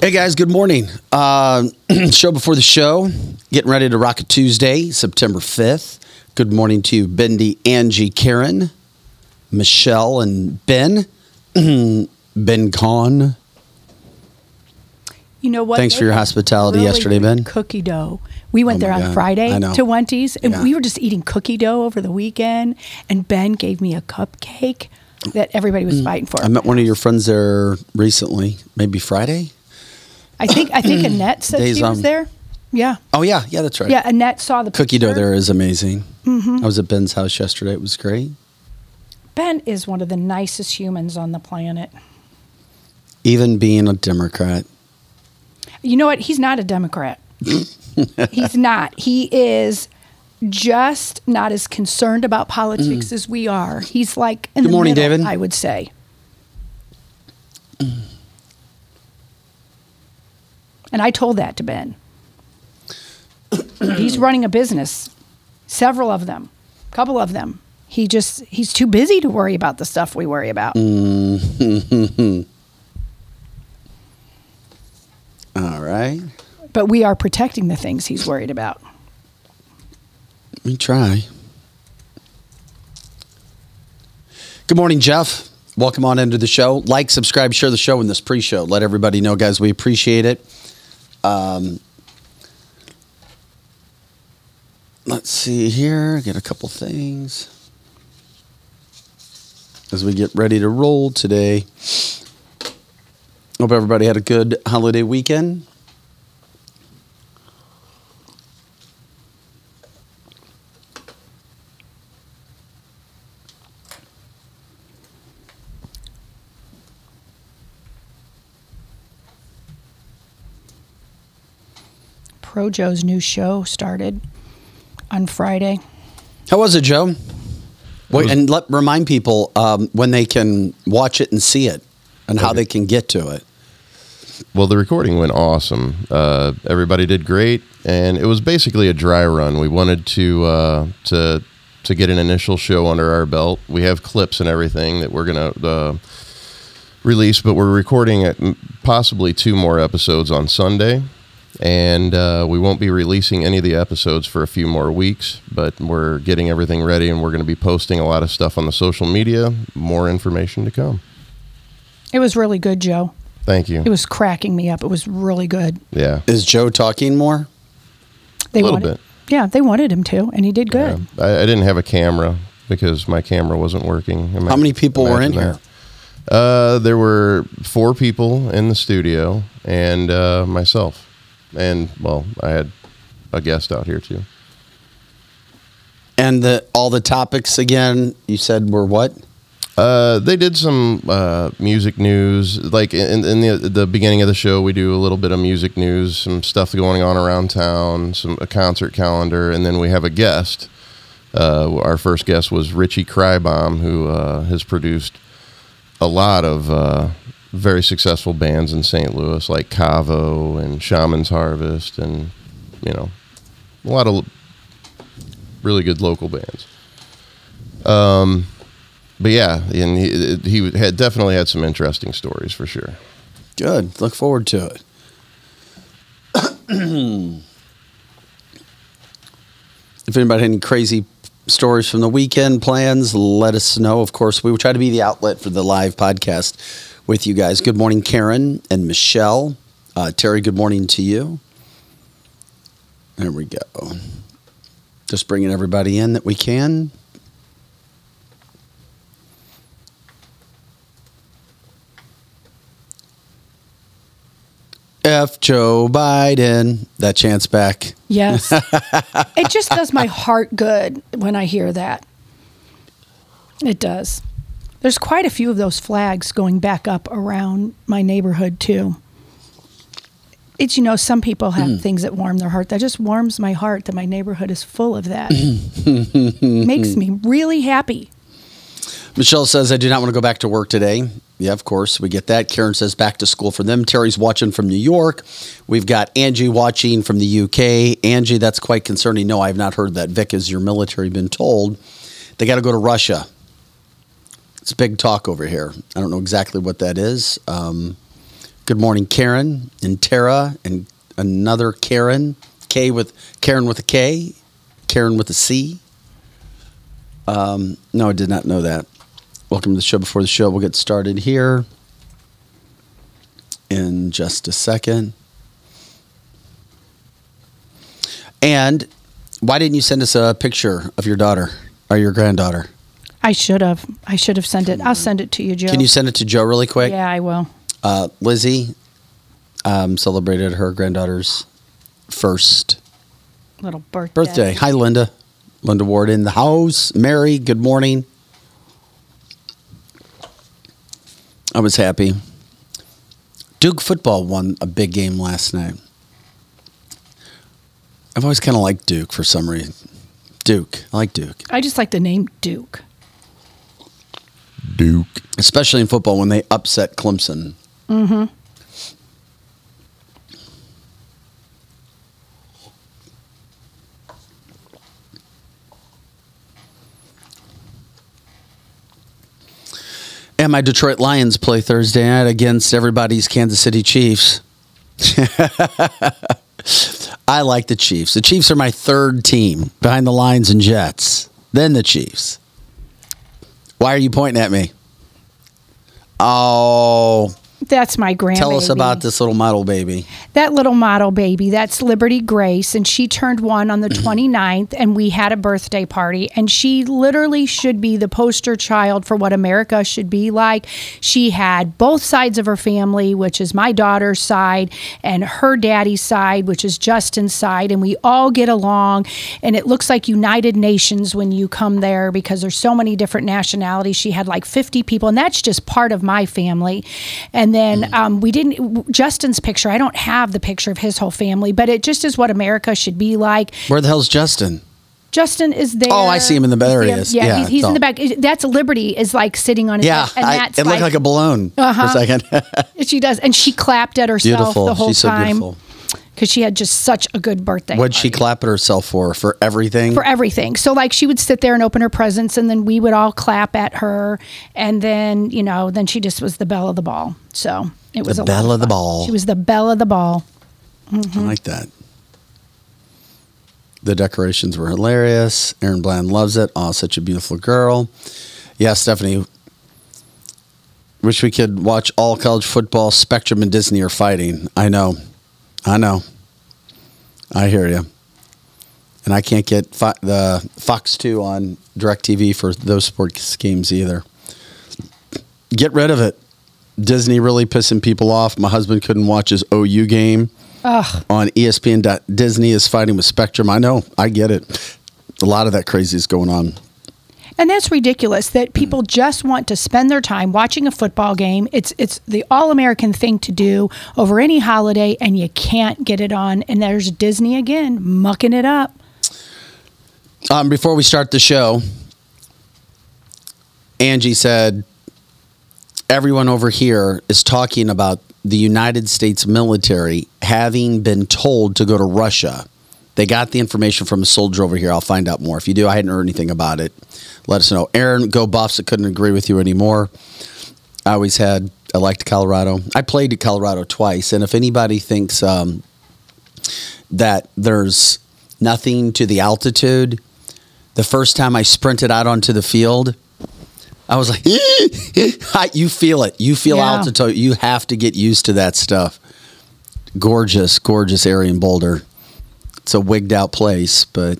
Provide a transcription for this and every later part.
Hey guys, good morning. Uh, show before the show, getting ready to rock a Tuesday, September 5th. Good morning to Bendy, Angie, Karen, Michelle, and Ben. ben Con. You know what? Thanks They for your hospitality really yesterday, Ben. Cookie dough. We went Oh there on God. Friday to Wendy's, and Yeah. we were just eating cookie dough over the weekend. And Ben gave me a cupcake that everybody was fighting for. Mm. I met one of your friends there recently, maybe Friday. I think I think Annette said Days she was on- there. Yeah, Oh yeah, yeah, that's right. yeah. Annette saw the Cookie dough picture. there is amazing. I was at Ben's house yesterday. It was great. Ben is one of the nicest humans on the planet. Even being a Democrat. You know what? He's not a Democrat. He's not. He is just not as concerned about politics as we are. He's like in Mm. Good the morning, middle, David. I would say. And I told that to Ben. he's running a business, several of them, a couple of them. He just he's too busy to worry about the stuff we worry about. All right. But we are protecting the things he's worried about. We try. Good morning, Jeff. Welcome on into the show. Like, subscribe, share the show in this pre-show. Let everybody know, guys. We appreciate it. Um, let's see here. Get a couple things as we get ready to roll today. Hope everybody had a good holiday weekend. Pro Joe's new show started on Friday. How was it, Joe? Wait, and let remind people um, when they can watch it and see it, and how they can get to it. Well, the recording went awesome. Uh, everybody did great, and it was basically a dry run. We wanted to uh, to to get an initial show under our belt. We have clips and everything that we're gonna uh, release, but we're recording at possibly two more episodes on Sunday, and uh, we won't be releasing any of the episodes for a few more weeks. But we're getting everything ready, and we're going to be posting a lot of stuff on the social media. More information to come. It was really good, Joe. Thank you. It was cracking me up. It was really good. yeah. Is Joe talking more? They A little wanted, bit. Yeah, they wanted him to, and he did good. Yeah. I, I didn't have a camera because my camera wasn't working. Ima- How many people were in imagine that. Uh, there were four people in the studio and uh, myself, and well, I had a guest out here too. And the all the topics again? You said were what? Uh, they did some uh, music news. Like in, in the the beginning of the show, we do a little bit of music news, some stuff going on around town, some a concert calendar, and then we have a guest. Uh, our first guest was Richie Crybomb, who uh, has produced a lot of uh, very successful bands in St. Louis, like Cavo and Shaman's Harvest, and you know, a lot of really good local bands. Um, but yeah, and he, he had definitely had some interesting stories for sure. Good. Look forward to it. if anybody had any crazy stories from the weekend plans, let us know. Of course, we will try to be the outlet for the live podcast with you guys. Good morning, Karen and Michelle. Uh, Terry, good morning to you. There we go. Just bringing everybody in that we can. F Joe Biden. That chance back. Yes. it just does my heart good when I hear that. It does. There's quite a few of those flags going back up around my neighborhood, too. It's, you know, some people have mm-hmm. things that warm their heart. That just warms my heart that my neighborhood is full of that. Makes me really happy. Michelle says, I do not want to go back to work today. Yeah, of course, we get that. Karen says, back to school for them. Terry's watching from New York. We've got Angie watching from the UK. Angie, that's quite concerning. No, I have not heard that. Vic, has your military been told they got to go to Russia? It's big talk over here. I don't know exactly what that is. Um, Good morning, Karen and Tara and another Karen. K with Karen with a K, Karen with a C. Um, no, I did not know that. Welcome to the show. Before the show, we'll get started here in just a second. And why didn't you send us a picture of your daughter or your granddaughter? I should have. I should have sent it. I'll send it to you, Joe. Can you send it to Joe really quick? Yeah, I will. Uh, Lizzie um, celebrated her granddaughter's first Little birthday. birthday. Hi, Linda. Linda Ward in the house. Mary, good morning. I was happy. Duke football won a big game last night. I've always kind of liked Duke for some reason. Duke. I like Duke. I just like the name Duke. Duke. Especially in football when they upset Clemson. Mm-hmm. And my Detroit Lions play Thursday night against everybody's Kansas City Chiefs. I like the Chiefs. The Chiefs are my third team behind the Lions and Jets, then the Chiefs. Why are you pointing at me? Oh, That's my grandbaby. tell us about this little model baby. That little model baby, that's Liberty Grace, and she turned one on the mm-hmm. 29th, and we had a birthday party. And she literally should be the poster child for what America should be like. She had both sides of her family, which is my daughter's side, and her daddy's side, which is Justin's side, and we all get along. And it looks like United Nations when you come there because there's so many different nationalities. She had like 50 people, and that's just part of my family. And then um, we didn't, Justin's picture, I don't have the picture of his whole family, but it just is what America should be like. Where the hell's Justin? Justin is there. Oh, I see him in the there he is. Yeah, Yeah, he's, he's in the back. That's Liberty is like sitting on his Yeah, head, and I- that's it looked like a balloon for a second. she does, and she clapped at herself beautiful. the whole She's so time beautiful. Because she had just such a good birthday. What'd she clap at herself for? For everything? for everything. So like she would sit there and open her presents and then we would all clap at her and then, you know, then she just was the belle of the ball. So it was The belle of the fun. ball. She was the belle of the ball. I like that. The decorations were hilarious. Aaron Bland loves it. Oh, such a beautiful girl. Yeah, Stephanie. Wish we could watch all college football. Spectrum and Disney are fighting. I know. I know. I hear you. And I can't get Fo- the Fox 2 on DirecTV for those sports games either. Get rid of it. Disney really pissing people off. My husband couldn't watch his OU game Ugh. on ESPN. Disney is fighting with Spectrum. I know. I get it. A lot of that crazy is going on. And that's ridiculous that people just want to spend their time watching a football game. It's it's the all-American thing to do over any holiday and you can't get it on and there's Disney again mucking it up. Um, before we start the show, Angie said everyone over here is talking about the United States military having been told to go to Russia. They got the information from a soldier over here. I'll find out more. If you do, I hadn't heard anything about it. Let us know. Aaron, go Buffs. I couldn't agree with you anymore. I always had, I liked Colorado. I played at Colorado twice. And if anybody thinks um, that there's nothing to the altitude, the first time I sprinted out onto the field, I was like, you feel it. You feel Yeah. altitude. You have to get used to that stuff. Gorgeous, gorgeous area in Boulder. It's a wigged out place, but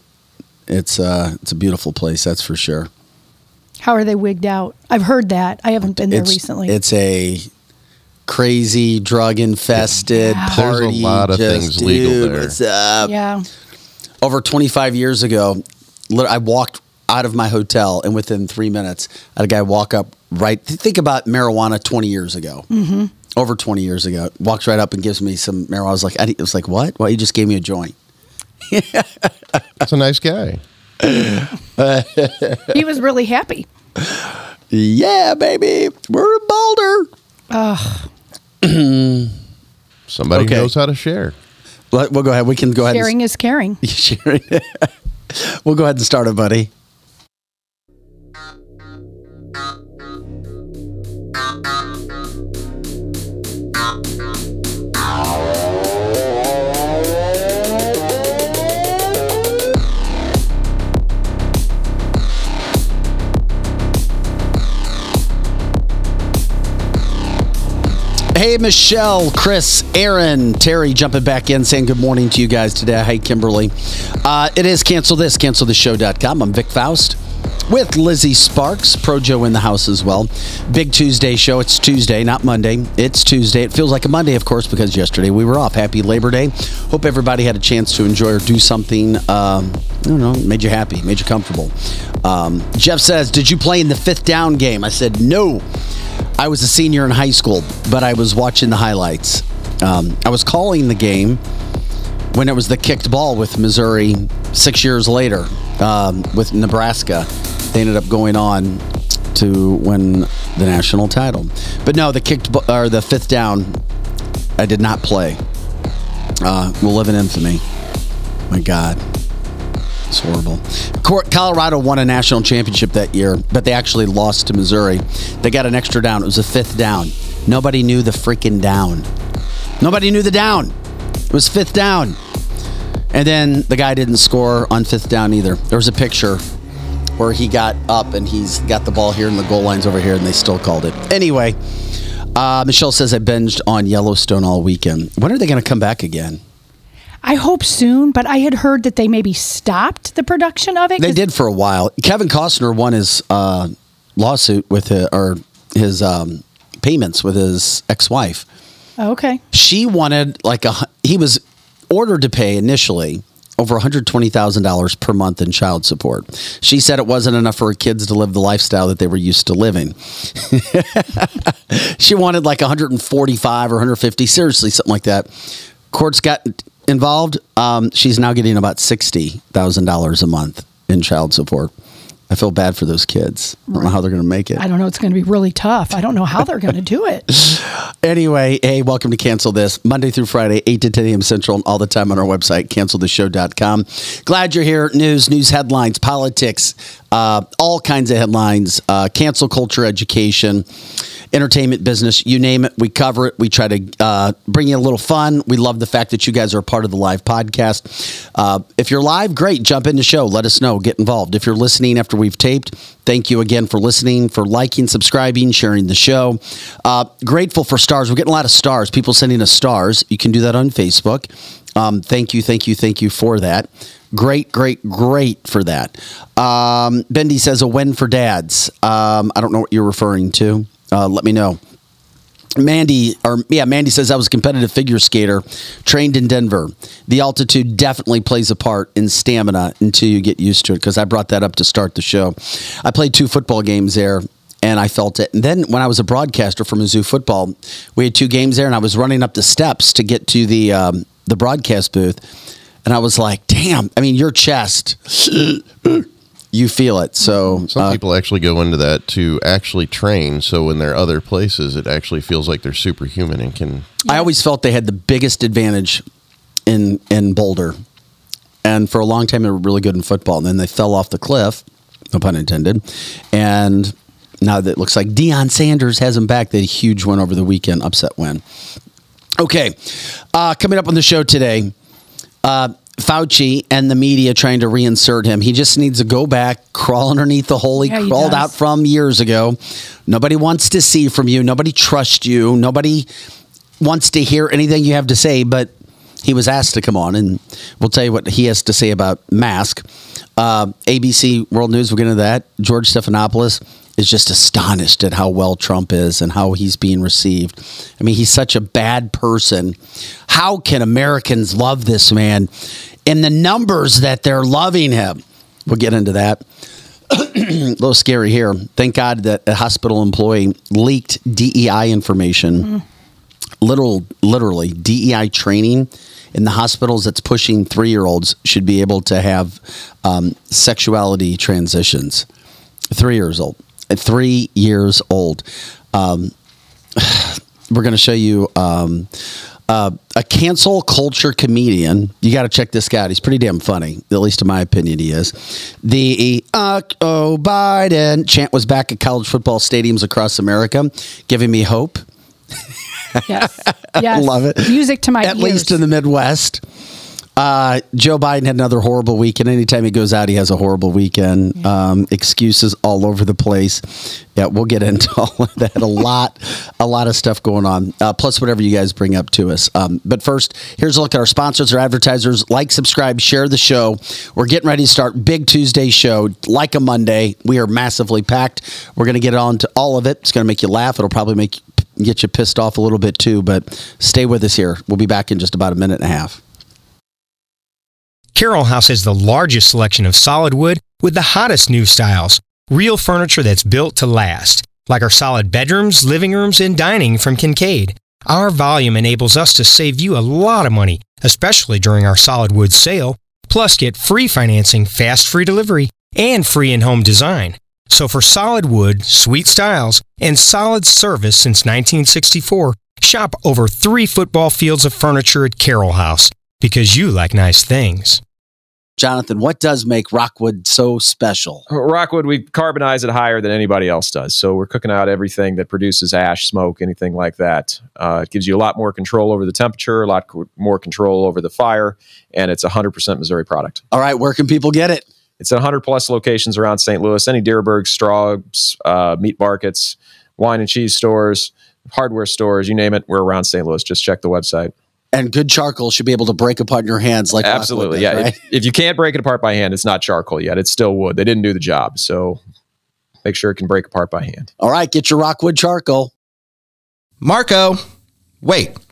it's uh, it's a beautiful place. That's for sure. How are they wigged out? I've heard that. I haven't been there it's, recently. It's a crazy, drug infested Yeah. party. There's a lot of just, things legal dude, there. What's up? yeah. over 25 years ago, I walked out of my hotel, and within three minutes, I had a guy walk up right. Think about marijuana 20 years ago. Mm-hmm. Over 20 years ago, walks right up and gives me some marijuana. I was like, I, it was like, what? Well, he just gave me a joint. That's a nice guy. He was really happy. Yeah, baby, we're in Boulder. Somebody Okay. knows how to share. Let, we'll go ahead. We can go ahead. Sharing is caring. And, sharing. we'll go ahead and start it, buddy. Hey, Michelle, Chris, Aaron, Terry jumping back in saying good morning to you guys today. Hey, Kimberly. Uh, it is cancel this, canceltheshow.com. I'm Vic Faust with Lizzie Sparks, Projo in the house as well. Big Tuesday show. It's Tuesday, not Monday. It's Tuesday. It feels like a Monday, of course, because yesterday we were off. Happy Labor Day. Hope everybody had a chance to enjoy or do something, um, I don't know, made you happy, made you comfortable. Um, Jeff says, Did you play in the fifth down game? I said, No. I was a senior in high school, but I was watching the highlights. Um, I was calling the game when it was the kicked ball with Missouri six years later um, with Nebraska. They ended up going on to win the national title. But no, the kicked or the fifth down, I did not play. Uh, will live in infamy. My God. It's horrible. Colorado won a national championship that year, but they actually lost to Missouri. They got an extra down. It was a fifth down. Nobody knew the freaking down. Nobody knew the down. It was fifth down. And then the guy didn't score on fifth down either. There was a picture where he got up and he's got the ball here and the goal line's over here and they still called it. Anyway, uh, Michelle says I binged on Yellowstone all weekend. When are they going to come back again? I hope soon, but I had heard that they maybe stopped the production of it. They did for a while. Kevin Costner won his uh, lawsuit with his, or his um, payments with his ex-wife. Oh, Okay. She wanted like a he was ordered to pay initially over $120,000 per month in child support. She said it wasn't enough for her kids to live the lifestyle that they were used to living. she wanted like 145 or 150, seriously, something like that. Courts got involved. Um, she's now getting about $60,000 a month in child support. I feel bad for those kids. I don't know how they're going to make it. I don't know. It's going to be really tough. I don't know how they're going to do it. Anyway, hey, welcome to Cancel This, Monday through Friday, 8 to 10 a.m. Central, and all the time on our website, canceltheshow.com. Glad you're here. News, news headlines, politics, uh, all kinds of headlines, uh, cancel culture, education, entertainment business, you name it. We cover it. We try to uh, bring you a little fun. We love the fact that you guys are a part of the live podcast. Uh, if you're live, great. Jump in the show. Let us know. Get involved. If you're listening after we've taped, thank you again for listening, for liking, subscribing, sharing the show. Uh, grateful for stars. We're getting a lot of stars. People sending us stars. You can do that on Facebook. Um, thank you, thank you, thank you for that. Great, great, great for that. Um, Bendy says a win for dads. Um, I don't know what you're referring to. Uh, let me know. Mandy, or yeah, Mandy says I was a competitive figure skater, trained in Denver. The altitude definitely plays a part in stamina until you get used to it. Because I brought that up to start the show. I played two football games there, and I felt it. And then when I was a broadcaster for Mizzou football, we had two games there, and I was running up the steps to get to the um, the broadcast booth, and I was like, "Damn! I mean, your chest." You feel it. So Some uh, people actually go into that to actually train. So when they're other places, it actually feels like they're superhuman and can. I always felt they had the biggest advantage in in Boulder, and for a long time they were really good in football. And then they fell off the cliff, no pun intended. And now that it looks like Deion Sanders has them back. They had a huge win over the weekend, upset win. Okay, uh, coming up on the show today, uh, Fauci and the media trying to reinsert him. He just needs to go back, crawl underneath the hole he Yeah, crawled does. out from years ago. Nobody wants to see from you. Nobody trusts you. Nobody wants to hear anything you have to say, but he was asked to come on, and we'll tell you what he has to say about mask. Uh, ABC World News, we'll get into that. George Stephanopoulos is just astonished at how well Trump is and how he's being received. I mean, he's such a bad person. How can Americans love this man in the numbers that they're loving him? We'll get into that a little scary here. Thank God that a hospital employee leaked DEI information. Literal, literally, DEI training in the hospitals that's pushing three year olds should be able to have um, sexuality transitions. Three years old. Three years old. Um, we're going to show you um, uh, a cancel culture comedian. You got to check this guy out. He's pretty damn funny, at least in my opinion, he is. The uh, oh Biden chant was back at college football stadiums across America, giving me hope. Yes. Yes. Love it. Music to my At ears. least in the Midwest. Uh, Joe Biden had another horrible weekend. Anytime he goes out, he has a horrible weekend. Um, excuses all over the place. Yeah, we'll get into all of that. A lot, a lot of stuff going on. Uh, plus, whatever you guys bring up to us. Um, but first, here's a look at our sponsors, our advertisers. Like, subscribe, share the show. We're getting ready to start big Tuesday show, like a Monday. We are massively packed. We're going to get on to all of it. It's going to make you laugh. It'll probably make get you pissed off a little bit too. But stay with us here. We'll be back in just about a minute and a half. Carol House has the largest selection of solid wood with the hottest new styles. Real furniture that's built to last, like our solid bedrooms, living rooms, and dining from Kincaid. Our volume enables us to save you a lot of money, especially during our solid wood sale. Plus, get free financing, fast free delivery, and free in home design. So, for solid wood, sweet styles, and solid service since 1964, shop over three football fields of furniture at Carol House because you like nice things. Jonathan, what does make Rockwood so special? Rockwood, we carbonize it higher than anybody else does. So we're cooking out everything that produces ash, smoke, anything like that. Uh, it gives you a lot more control over the temperature, a lot co- more control over the fire, and it's a 100% Missouri product. All right, where can people get it? It's at 100 plus locations around St. Louis, any Dierberg, Straub's, uh, meat markets, wine and cheese stores, hardware stores, you name it, we're around St. Louis. Just check the website. And good charcoal should be able to break apart in your hands like Absolutely, Rockwood yeah. right? If, if you can't break it apart by hand, it's not charcoal yet. It's still wood. They didn't do the job, so make sure it can break apart by hand. All right, get your Rockwood charcoal. Marco. Wait,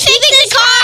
fixed the cars.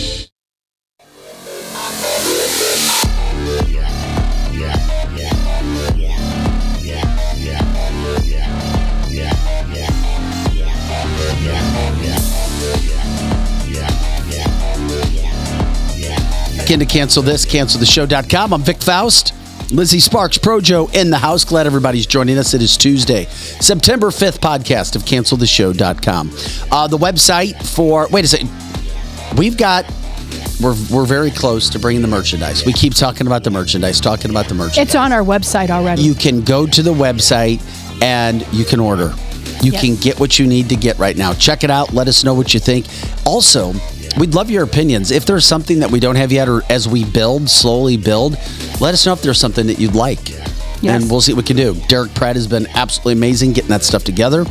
To cancel this, canceltheshow.com. I'm Vic Faust. Lizzie Sparks, Projo in the house. Glad everybody's joining us. It is Tuesday, September 5th podcast of canceltheshow.com. Uh, the website for, wait a second. We've got, we're, we're very close to bringing the merchandise. We keep talking about the merchandise, talking about the merchandise. It's on our website already. you can go to the website and you can order. You Yes. can get what you need to get right now. Check it out. Let us know what you think. Also, we'd love your opinions. If there's something that we don't have yet, or as we build, slowly build, let us know if there's something that you'd like. Yes. And we'll see what we can do. Derek Pratt has been absolutely amazing getting that stuff together.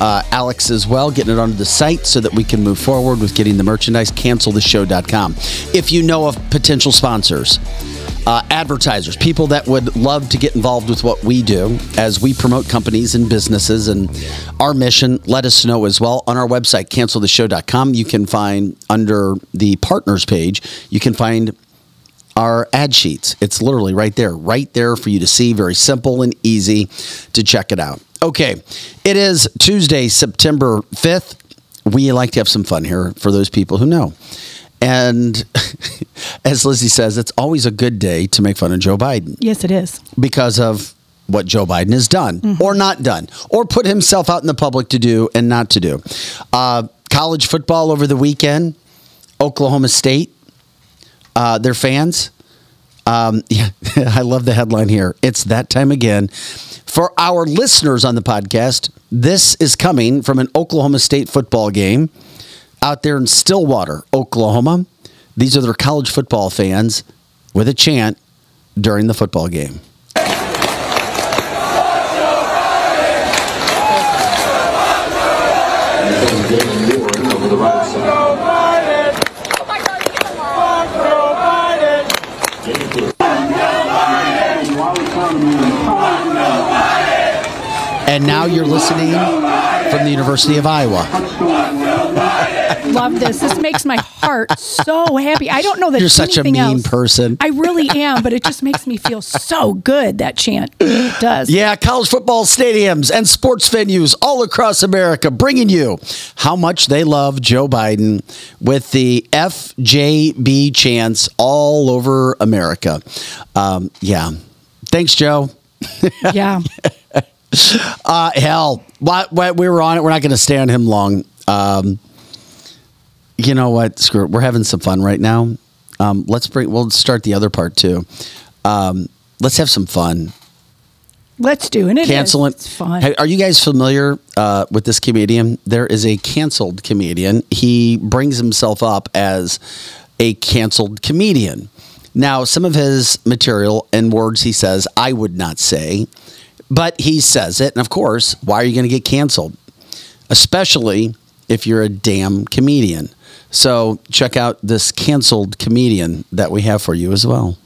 Uh, Alex as well, getting it onto the site so that we can move forward with getting the merchandise. CancelTheShow.com. If you know of potential sponsors, uh, advertisers, people that would love to get involved with what we do as we promote companies and businesses and our mission, let us know as well on our website, canceltheshow.com. You can find under the partners page, you can find our ad sheets. It's literally right there, right there for you to see. Very simple and easy to check it out. Okay, it is Tuesday, September 5th. We like to have some fun here for those people who know. And as Lizzie says, it's always a good day to make fun of Joe Biden yes, it is. because of what Joe Biden has done or not done or put himself out in the public to do and not to do. Uh, college football over the weekend, Oklahoma State, uh, their fans. Um, yeah, I love the headline here. It's that time again. For our listeners on the podcast, this is coming from an Oklahoma State football game out there in Stillwater, Oklahoma. These are their college football fans with a chant during the football game. And now you're listening from the University of Iowa. Love this. This makes my heart so happy. I don't know that You're such a mean else- person. I really am, but it just makes me feel so good. That chant it does. Yeah, college football stadiums and sports venues all across America bringing you how much they love Joe Biden with the FJB chants all over America. Um, yeah. Thanks, Joe. Yeah. Uh, hell, we were on it. We're not going to stay on him long. Um, you know what? Screw it. We're having some fun right now. Um, let's bring. We'll start the other part too. Um, let's have some fun. Let's do it. Cancel it. It's fun. Are you guys familiar uh, with this comedian? There is a canceled comedian. He brings himself up as a canceled comedian. Now, some of his material and words he says, I would not say, but he says it. And of course, why are you going to get canceled? Especially if you're a damn comedian. So check out this canceled comedian that we have for you as well.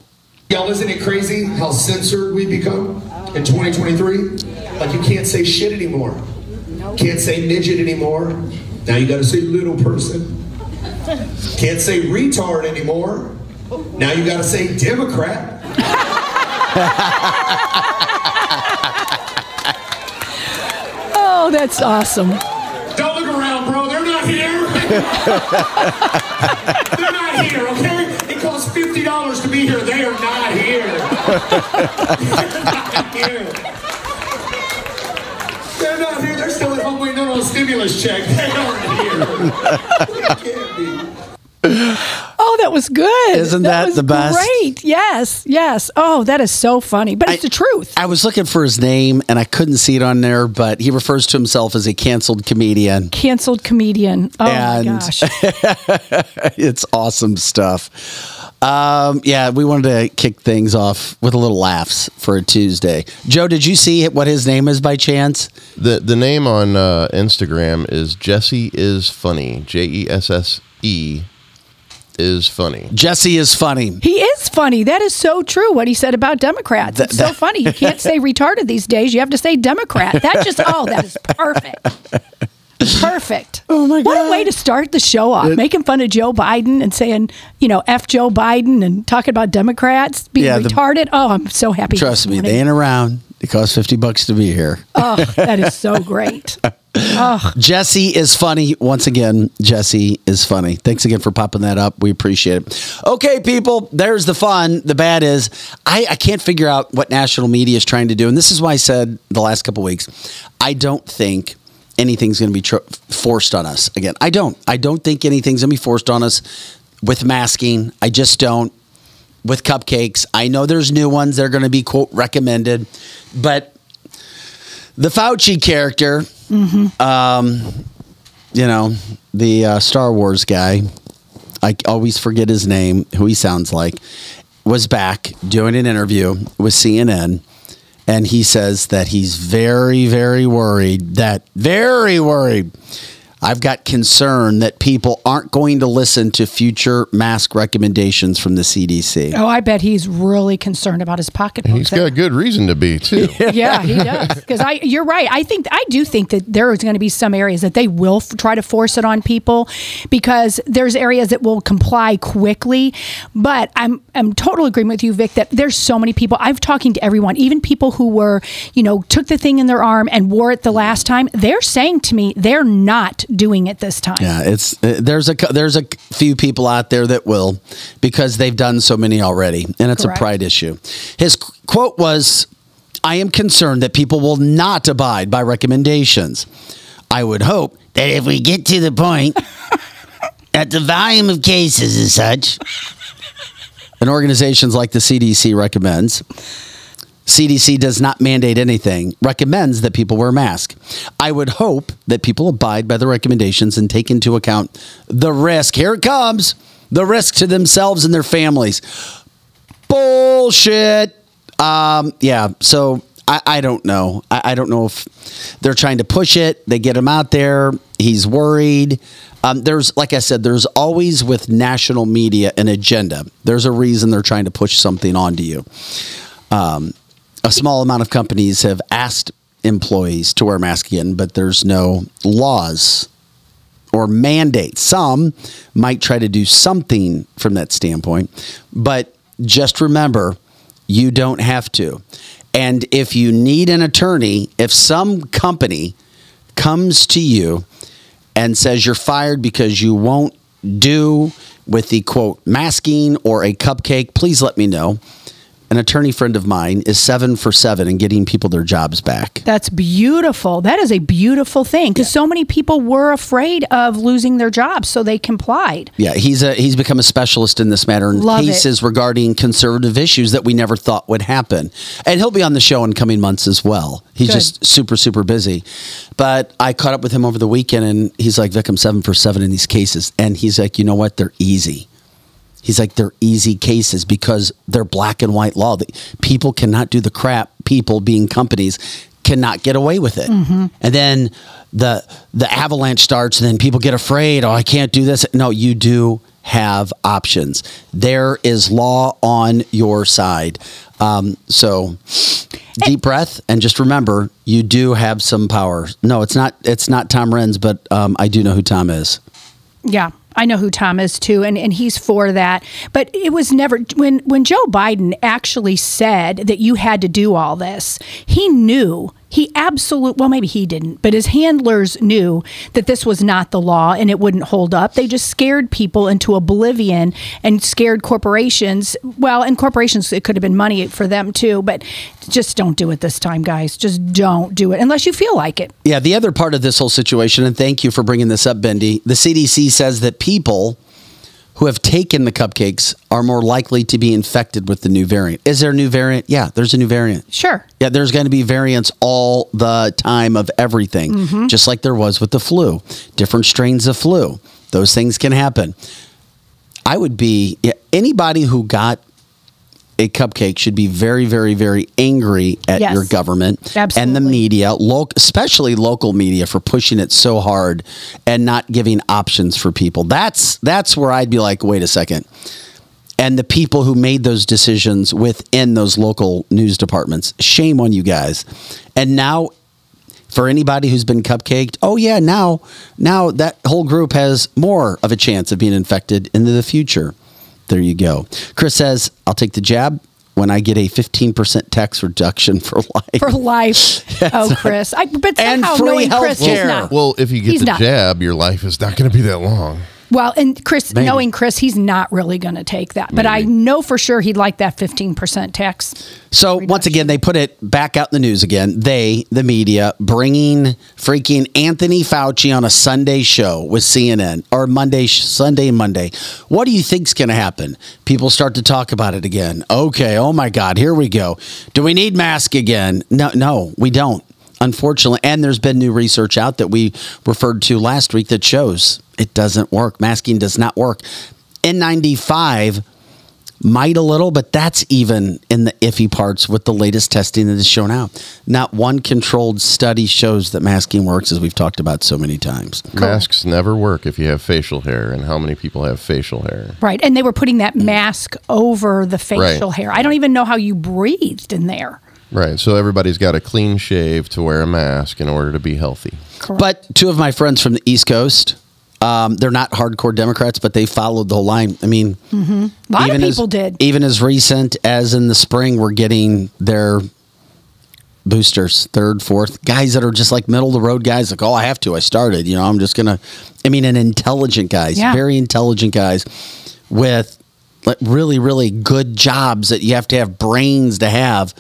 Y'all, isn't it crazy how censored we become in 2023? Like you can't say shit anymore. Can't say midget anymore. Now you gotta say little person. Can't say retard anymore. Now you gotta say Democrat. oh, that's awesome. Don't look around, bro. They're not here. They're not here, okay? It costs fifty dollars to be here. They are not here. They're not here. They're not here. They're still at home waiting on a stimulus check. They aren't here. They can't be. Oh, that was good. Isn't that was the best? Great. Yes. Yes. Oh, that is so funny. But it's the truth. I was looking for his name and I couldn't see it on there, but he refers to himself as a canceled comedian. Canceled comedian. Oh And- my gosh. it's awesome stuff. Um, yeah, we wanted to kick things off with a little laughs for a Tuesday. Joe, did you see what his name is by chance? The the name on uh, Instagram is Jesse is funny. J E S S E is funny. Jesse is funny. He is funny. That is so true. What he said about Democrats. It's so funny. You can't say retarded these days. You have to say Democrat. That just oh, that is perfect. Perfect. Oh my god! What a way to start the show off, making fun of Joe Biden and saying, you know, "f Joe Biden" and talking about Democrats being Yeah, the- retarded. oh, I'm so happy. Trust me, morning. they ain't around. It costs 50 bucks to be here. Oh, that is so great. Oh, Jesse is funny. Once again, Jesse is funny. Thanks again for popping that up. We appreciate it. Okay, people, there's the fun. The bad is I, I can't figure out what national media is trying to do. And this is why I said the last couple weeks, I don't think anything's going to be tr- forced on us again. I don't. I don't think anything's going to be forced on us with masking. I just don't. With cupcakes, I know there's new ones that are going to be quote recommended, but the Fauci character, um, you know, the uh, Star Wars guy, I always forget his name, who he sounds like, was back doing an interview with CNN. And he says that he's very, very worried that, very worried. I've got concern that people aren't going to listen to future mask recommendations from the CDC. oh, I bet he's really concerned about his pocketbook. He's got a good reason to be too. yeah, he does. Because I, you're right. I think I do think that there is going to be some areas that they will f- try to force it on people, because there's areas that will comply quickly. But I'm I'm total agreement with you, Vic, that there's so many people. I've talking to everyone, even people who were, you know, took the thing in their arm and wore it the last time. They're saying to me they're not doing it this time. Yeah, it's uh, there's a there's a few people out there that will because they've done so many already, and it's Correct. a pride issue. His qu- quote was, "I am concerned that people will not abide by recommendations. I would hope that if we get to the point that the volume of cases is such, and organizations like the CDC recommends." CDC does not mandate anything, recommends that people wear masks. I would hope that people abide by the recommendations and take into account the risk. Here it comes the risk to themselves and their families. Bullshit. Um, yeah, so I, I don't know. I, I don't know if they're trying to push it. They get him out there. He's worried. Um, there's, like I said, there's always with national media an agenda. There's a reason they're trying to push something onto you. Um, a small amount of companies have asked employees to wear masks again, but there's no laws or mandates. Some might try to do something from that standpoint, but just remember you don't have to. And if you need an attorney, if some company comes to you and says you're fired because you won't do with the quote masking or a cupcake, please let me know. An attorney friend of mine is seven for seven in getting people their jobs back. That's beautiful. That is a beautiful thing because so many people were afraid of losing their jobs, so they complied. Yeah, he's a he's become a specialist in this matter in Love it. cases regarding conservative issues that we never thought would happen. And he'll be on the show in coming months as well. He's Good. just super super busy. But I caught up with him over the weekend and he's like, Vic, I'm seven for seven in these cases. And he's like, you know what? They're easy. He's like, they're easy cases because they're black and white law. People cannot do the crap. People, being companies, cannot get away with it. And then the the avalanche starts, and then people get afraid. Oh, I can't do this. No, you do have options. There is law on your side. Um, so deep breath and just remember you do have some power. No, it's not. It's not Tom Renz, but um, I do know who Tom is. Yeah. I know who Tom is too, and, and he's for that. But it was never when when Joe Biden actually said that you had to do all this. He knew he absolute well maybe he didn't, but his handlers knew that this was not the law and it wouldn't hold up. They just scared people into oblivion and scared corporations. Well, and corporations it could have been money for them too, but just don't do it this time, guys. Just don't do it unless you feel like it. Yeah, the other part of this whole situation, and thank you for bringing this up, Bendy. The CDC says that people who have taken the cupcakes are more likely to be infected with the new variant. Is there a new variant? Yeah, there's a new variant. Sure. Yeah, there's going to be variants all the time of everything, mm-hmm. just like there was with the flu. Different strains of flu. Those things can happen. I would be yeah, anybody who got a cupcake should be very, very, very angry at Yes. your government and the media, loc- especially local media, for pushing it so hard and not giving options for people. That's that's where I'd be like, wait a second. And the people who made those decisions within those local news departments, shame on you guys. And now for anybody who's been cupcaked, oh yeah, now now that whole group has more of a chance of being infected into the future. There you go. Chris says, I'll take the jab when I get a 15% tax reduction for life. For life. oh, Chris. I, but And somehow free knowing Chris, he's healthcare. not. Well, if you get He's the not. jab, your life is not going to be that long. Well, and Chris, Maybe. knowing Chris, he's not really going to take that. But I know for sure he'd like that 15% tax. So once again, they put it back out in the news again. They, the media, bringing freaking Anthony Fauci on a Sunday show with CNN or Monday, Sunday, and Monday. What do you think's going to happen? People start to talk about it again. Okay, oh my God, here we go. Do we need mask again? No, no, we don't. Unfortunately, and there's been new research out that we referred to last week that shows it doesn't work. Masking does not work. N95 might a little, but that's even in the iffy parts with the latest testing that is shown out. Not one controlled study shows that masking works, as we've talked about so many times. Masks never work if you have facial hair, and how many people have facial hair? Right. And they were putting that mask over the facial Right. hair. I don't even know how you breathed in there. Right. So everybody's got a clean shave to wear a mask in order to be healthy. But two of my friends from the East Coast, um, they're not hardcore Democrats, but they followed the whole line. I mean, A lot of as, people did. Even as recent as in the spring, we're getting their boosters, third, fourth, guys that are just like middle of the road guys, like, oh, I have to. I started. You know, I'm just going to, I mean, an intelligent guys, Yeah. very intelligent guys with like really, really good jobs that you have to have brains to have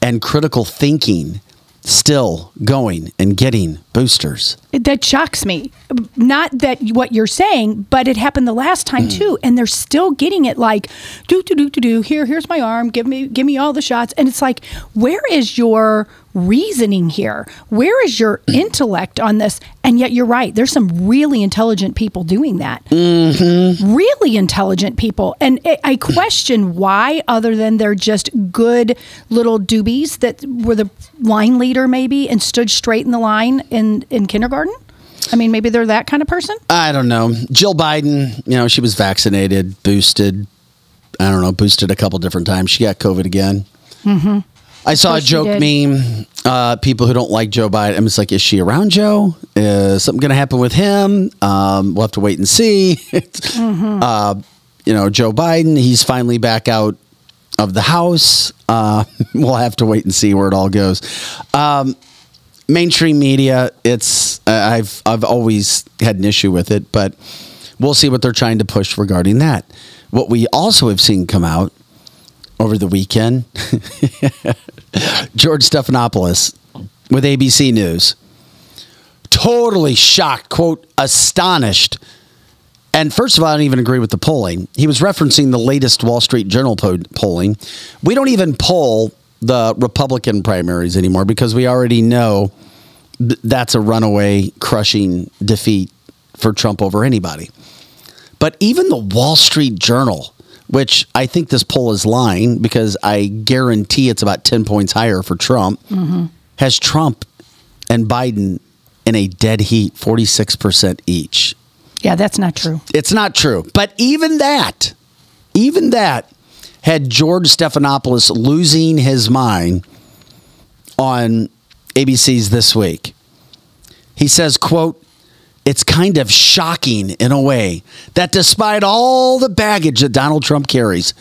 and critical thinking still going and getting boosters. That shocks me. Not that what you're saying, but it happened the last time Hmm. too, and they're still getting it like do do do do do. Here, here's my arm. Give me give me all the shots, and it's like, where is your reasoning here? Where is your intellect on this? And yet, you're right. There's some really intelligent people doing that. Mm-hmm. Really intelligent people, and I- I question why, other than they're just good little doobies that were the line leader maybe and stood straight in the line in in kindergarten. I mean, maybe they're that kind of person. I don't know. Jill Biden, you know, she was vaccinated, boosted. I don't know, boosted a couple different times. She got COVID again. I saw a joke meme. Uh, people who don't like Joe Biden. I'm just like, is she around Joe? Is something going to happen with him? Um, we'll have to wait and see. Mm-hmm. uh, you know, Joe Biden. He's finally back out of the house. Uh, we'll have to wait and see where it all goes. Um, mainstream media. It's uh, I've I've always had an issue with it, but we'll see what they're trying to push regarding that. What we also have seen come out over the weekend George Stephanopoulos with ABC News. Totally shocked, quote, astonished. And first of all, I don't even agree with the polling. He was referencing the latest Wall Street Journal po- polling. We don't even poll the Republican primaries anymore because we already know th- that's a runaway, crushing defeat for Trump over anybody. But even the Wall Street Journal, which I think this poll is lying because I guarantee it's about 10 points higher for Trump, mm-hmm. has Trump and Biden in a dead heat, 46% each. Yeah, that's not true. It's not true. But even that, even that had George Stephanopoulos losing his mind on ABC's this week. He says, quote, it's kind of shocking in a way that despite all the baggage that Donald Trump carries,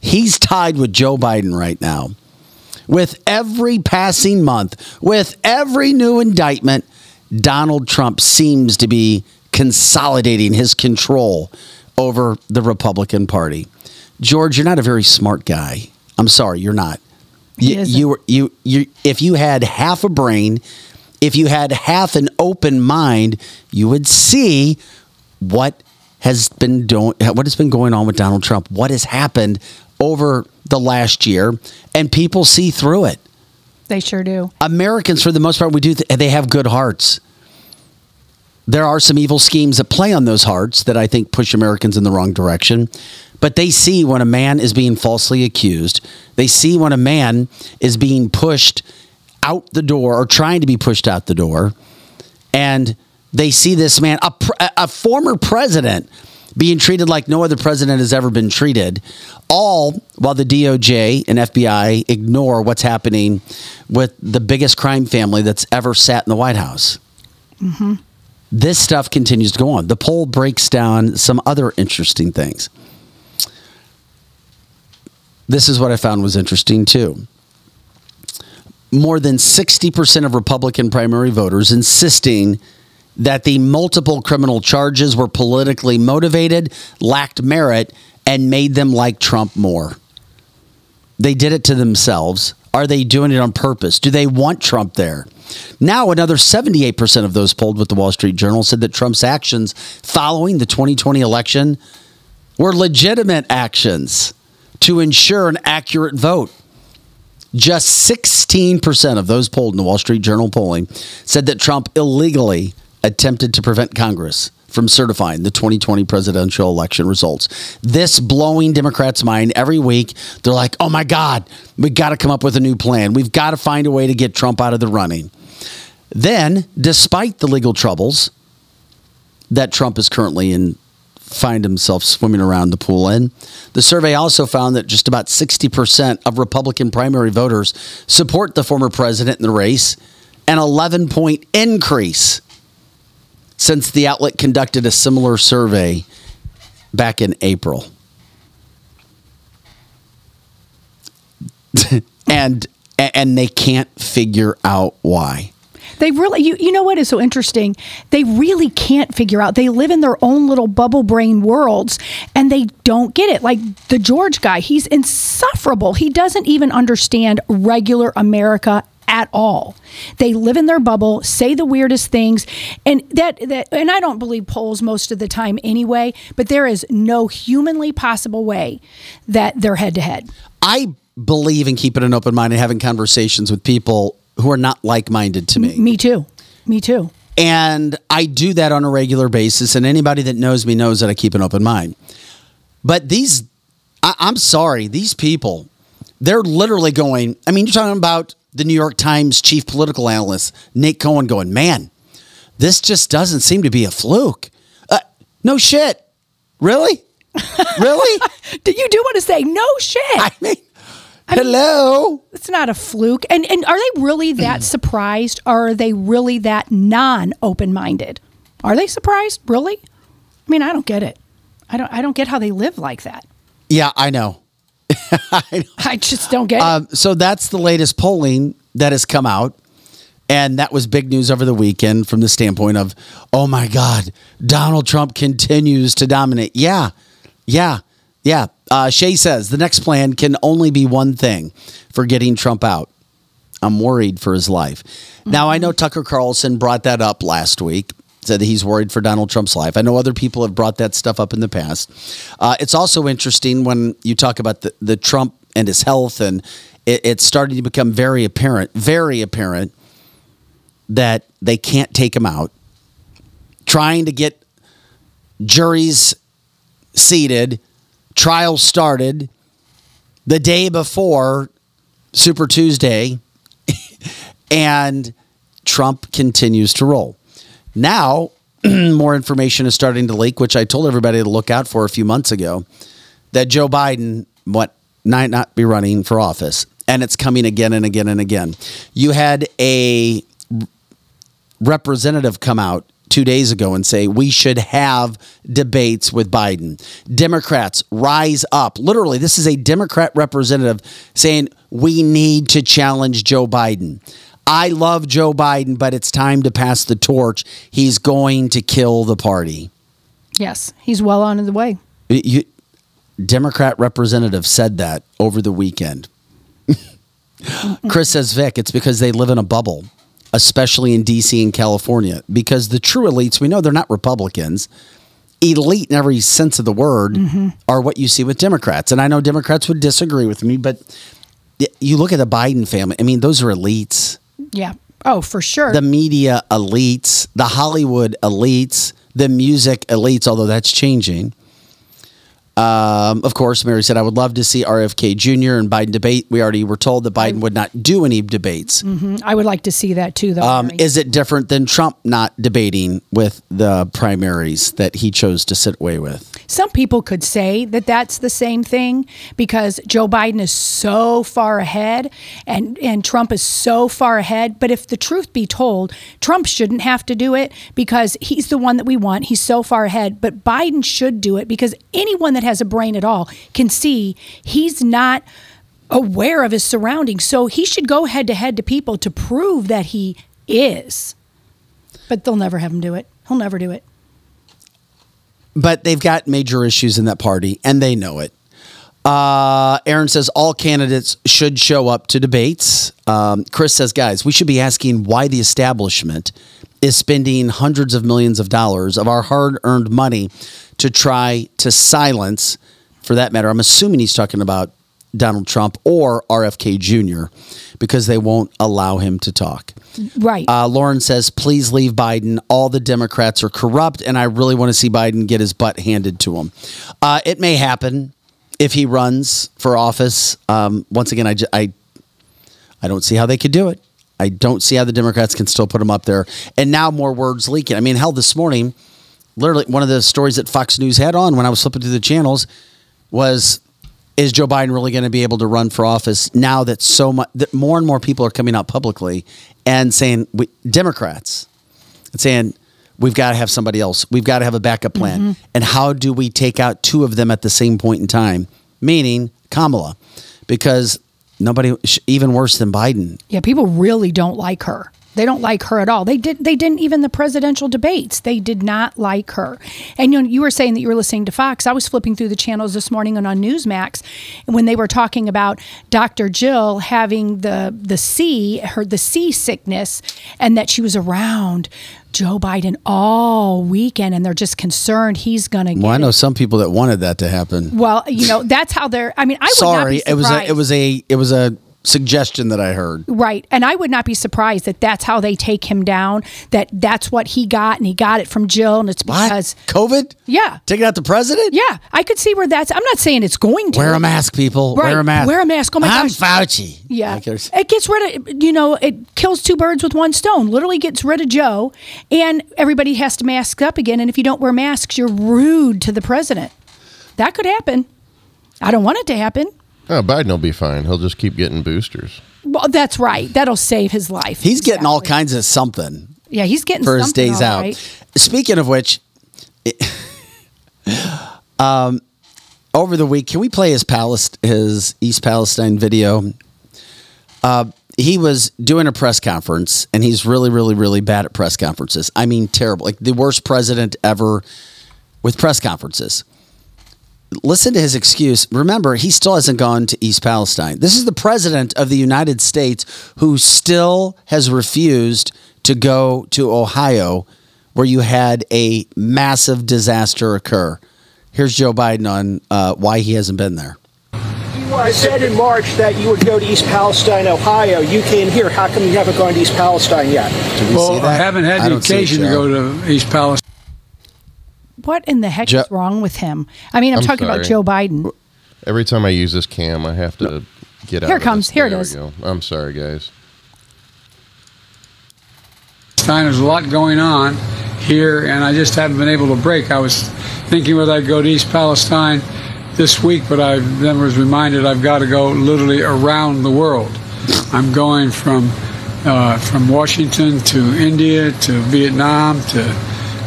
he's tied with Joe Biden right now. With every passing month, with every new indictment, Donald Trump seems to be consolidating his control over the Republican Party. George, you're not a very smart guy. I'm sorry, you're not. You, you, were- you, you, if you had half a brain, if you had half an open mind, you would see what has been doing, what has been going on with Donald Trump, what has happened over the last year, and people see through it. They sure do. Americans, for the most part, we do. Th- they have good hearts. There are some evil schemes that play on those hearts that I think push Americans in the wrong direction. But they see when a man is being falsely accused. They see when a man is being pushed out the door or trying to be pushed out the door. And they see this man, a, a former president, being treated like no other president has ever been treated, all while the DOJ and FBI ignore what's happening with the biggest crime family that's ever sat in the White House. Mm-hmm. This stuff continues to go on. The poll breaks down some other interesting things. This is what I found was interesting too more than 60% of Republican primary voters insisting that the multiple criminal charges were politically motivated, lacked merit, and made them like Trump more. They did it to themselves. Are they doing it on purpose? Do they want Trump there? Now, another 78% of those polled with the Wall Street Journal said that Trump's actions following the 2020 election were legitimate actions to ensure an accurate vote. Just 16% of those polled in the Wall Street Journal polling said that Trump illegally attempted to prevent Congress from certifying the 2020 presidential election results. This blowing Democrats' mind every week. They're like, oh my God, we got to come up with a new plan. We've got to find a way to get Trump out of the running. Then, despite the legal troubles that Trump is currently in, find himself swimming around the pool in. The survey also found that just about 60% of Republican primary voters support the former president in the race, an 11 point increase since the outlet conducted a similar survey back in April. and and they can't figure out why. They really, you, you know what is so interesting? They really can't figure out. They live in their own little bubble brain worlds and they don't get it. Like the George guy, he's insufferable. He doesn't even understand regular America at all. They live in their bubble, say the weirdest things, and that that and I don't believe polls most of the time anyway, but there is no humanly possible way that they're head to head. I believe in keeping an open mind and having conversations with people who are not like minded to me. Me too. Me too. And I do that on a regular basis. And anybody that knows me knows that I keep an open mind. But these, I, I'm sorry, these people, they're literally going. I mean, you're talking about the New York Times chief political analyst, Nate Cohn, going, man, this just doesn't seem to be a fluke. Uh, no shit. Really? really? Do you do want to say no shit? I mean, Hello. It's not a fluke. And and are they really that surprised? Or are they really that non open minded? Are they surprised? Really? I mean, I don't get it. I don't I don't get how they live like that. Yeah, I know. I just don't get it. Um, so that's the latest polling that has come out. And that was big news over the weekend from the standpoint of, oh my God, Donald Trump continues to dominate. Yeah, yeah, yeah. Uh, Shay says the next plan can only be one thing for getting Trump out. I'm worried for his life. Now, I know Tucker Carlson brought that up last week, said that he's worried for Donald Trump's life. I know other people have brought that stuff up in the past. Uh, it's also interesting when you talk about the, the Trump and his health, and it, it's starting to become very apparent, very apparent that they can't take him out. Trying to get juries seated, trial started the day before Super Tuesday, and Trump continues to roll. Now, more information is starting to leak, which I told everybody to look out for a few months ago, that Joe Biden might not be running for office. And it's coming again and again and again. You had a representative come out two days ago and say we should have debates with Biden. Democrats rise up. Literally, this is a Democrat representative saying we need to challenge Joe Biden. I love Joe Biden, but it's time to pass the torch. He's going to kill the party. yes, he's well on the way. You, Democrat representative said that over the weekend. Chris says, Vic, it's because they live in a bubble, especially in DC and California, because the true elites, we know they're not Republicans. Elite in every sense of the word mm-hmm. are what you see with Democrats. And I know Democrats would disagree with me, but you look at the Biden family, I mean, those are elites. Yeah. Oh, for sure. The media elites, the Hollywood elites, the music elites, although that's changing. Um, of course, Mary said, I would love to see RFK Jr. and Biden debate. We already were told that Biden would not do any debates. Mhm. I would like to see that too, though. Um, is it different than Trump not debating with the primaries that he chose to sit away with? Some people could say that that's the same thing because Joe Biden is so far ahead and, and Trump is so far ahead. But if the truth be told, Trump shouldn't have to do it because he's the one that we want. He's so far ahead. But Biden should do it because anyone that has a brain at all can see he's not aware of his surroundings. So he should go head to head to people to prove that he is. But they'll never have him do it. He'll never do it. but they've got major issues in that party and they know it. Uh, Aaron says all candidates should show up to debates. Um, Chris says, guys, we should be asking why the establishment is spending hundreds of millions of dollars of our hard earned money to try to silence, for that matter, I'm assuming he's talking about Donald Trump or RFK Jr., because they won't allow him to talk. Right. Uh, Lauren says, please leave Biden. All the Democrats are corrupt, and I really want to see Biden get his butt handed to him. Uh, it may happen if he runs for office. Um, once again, I, I, I don't see how they could do it. I don't see how the Democrats can still put him up there. And now more words leaking. I mean, hell, this morning, literally one of the stories that Fox News had on when I was flipping through the channels was is Joe Biden really going to be able to run for office now that so much that more and more people are coming out publicly and saying we, Democrats and saying we've got to have somebody else. We've got to have a backup plan. Mm-hmm. And how do we take out two of them at the same point in time? Meaning Kamala, because nobody even worse than Biden. Yeah, people really don't like her. They don't like her at all. They did. They didn't even the presidential debates. They did not like her. And you know, you were saying that you were listening to Fox. I was flipping through the channels this morning and on Newsmax, and when they were talking about Dr. Jill having the the C, her the sea sickness, and that she was around Joe Biden all weekend, and they're just concerned he's going to get. Well, I know it. some people that wanted that to happen. Well, you know, that's how they're. I mean, I would not Sorry, be it was a it was a it was a suggestion that I heard. Right. And I would not be surprised that that's how they take him down, that that's what he got and he got it from Jill and it's because COVID? Yeah. Taking out the president? Yeah. I could see where that's I'm not saying it's going to. Wear a mask, people. Right. Wear a mask. Wear a mask. Oh my I'm gosh. Fauci. Yeah. It gets rid of you know, it kills two birds with one stone. Literally gets rid of Joe and everybody has to mask up again and if you don't wear masks, you're rude to the president. That could happen. I don't want it to happen. Oh, Biden will be fine. He'll just keep getting boosters. Well, that's right. That'll save his life. He's getting all kinds of something Yeah, he's getting for his days all out. right. Speaking of which, um, over the week, can we play his Palest his East Palestine video? Uh, he was doing a press conference, and he's really, really, really bad at press conferences. I mean, terrible, like the worst president ever with press conferences. Listen to his excuse. Remember, he still hasn't gone to East Palestine. This is the president of the United States who still has refused to go to Ohio, where you had a massive disaster occur. Here's Joe Biden on uh, why he hasn't been there. I said in March that you would go to East Palestine, Ohio. You came here. How come you haven't gone to East Palestine yet? Did we Well, see that? I haven't had I the don't it, occasion to go to East Palestine. What in the heck Jo- is wrong with him? I mean, I'm, I'm talking about. Joe Biden. Every time I use this cam, I have to get out. Here it of comes. this. Here it There we is. go. I'm sorry, guys. There's a lot going on here, and I just haven't been able to break. I was thinking whether I'd go to East Palestine this week, but I then was reminded I've got to go literally around the world. I'm going from uh, from Washington to India to Vietnam to,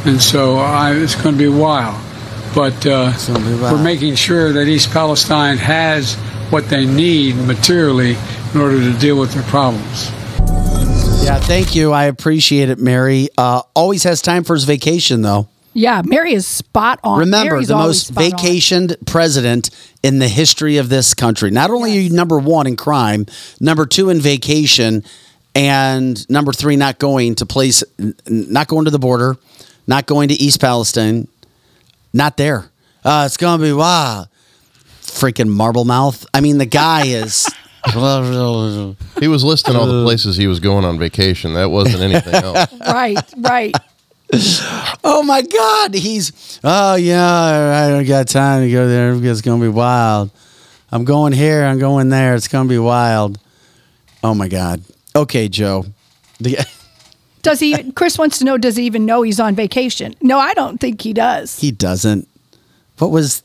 and so I, it's going to be a while. But uh, gonna be a while. we're making sure that East Palestine has what they need materially in order to deal with their problems. Yeah, thank you. I appreciate it, Mary. Uh, always has time for his vacation, though. Yeah, Mary is spot on. Remember, Mary's the most spot on. vacationed president in the history of this country. Not only are you number one in crime, number two in vacation, and number three, not going to place, not going to the border, not going to East Palestine, not there. Uh, it's gonna be wow, freaking marble mouth. I mean, the guy is. He was listing all the places he was going on vacation. That wasn't anything else. Right, right. Oh my God, he's. Oh yeah, I don't got time to go there it's gonna be wild. I'm going here. I'm going there. It's gonna be wild. Oh my God. Okay, Joe. The, Does he? Chris wants to know. Does he even know he's on vacation? No, I don't think he does. he doesn't. What was?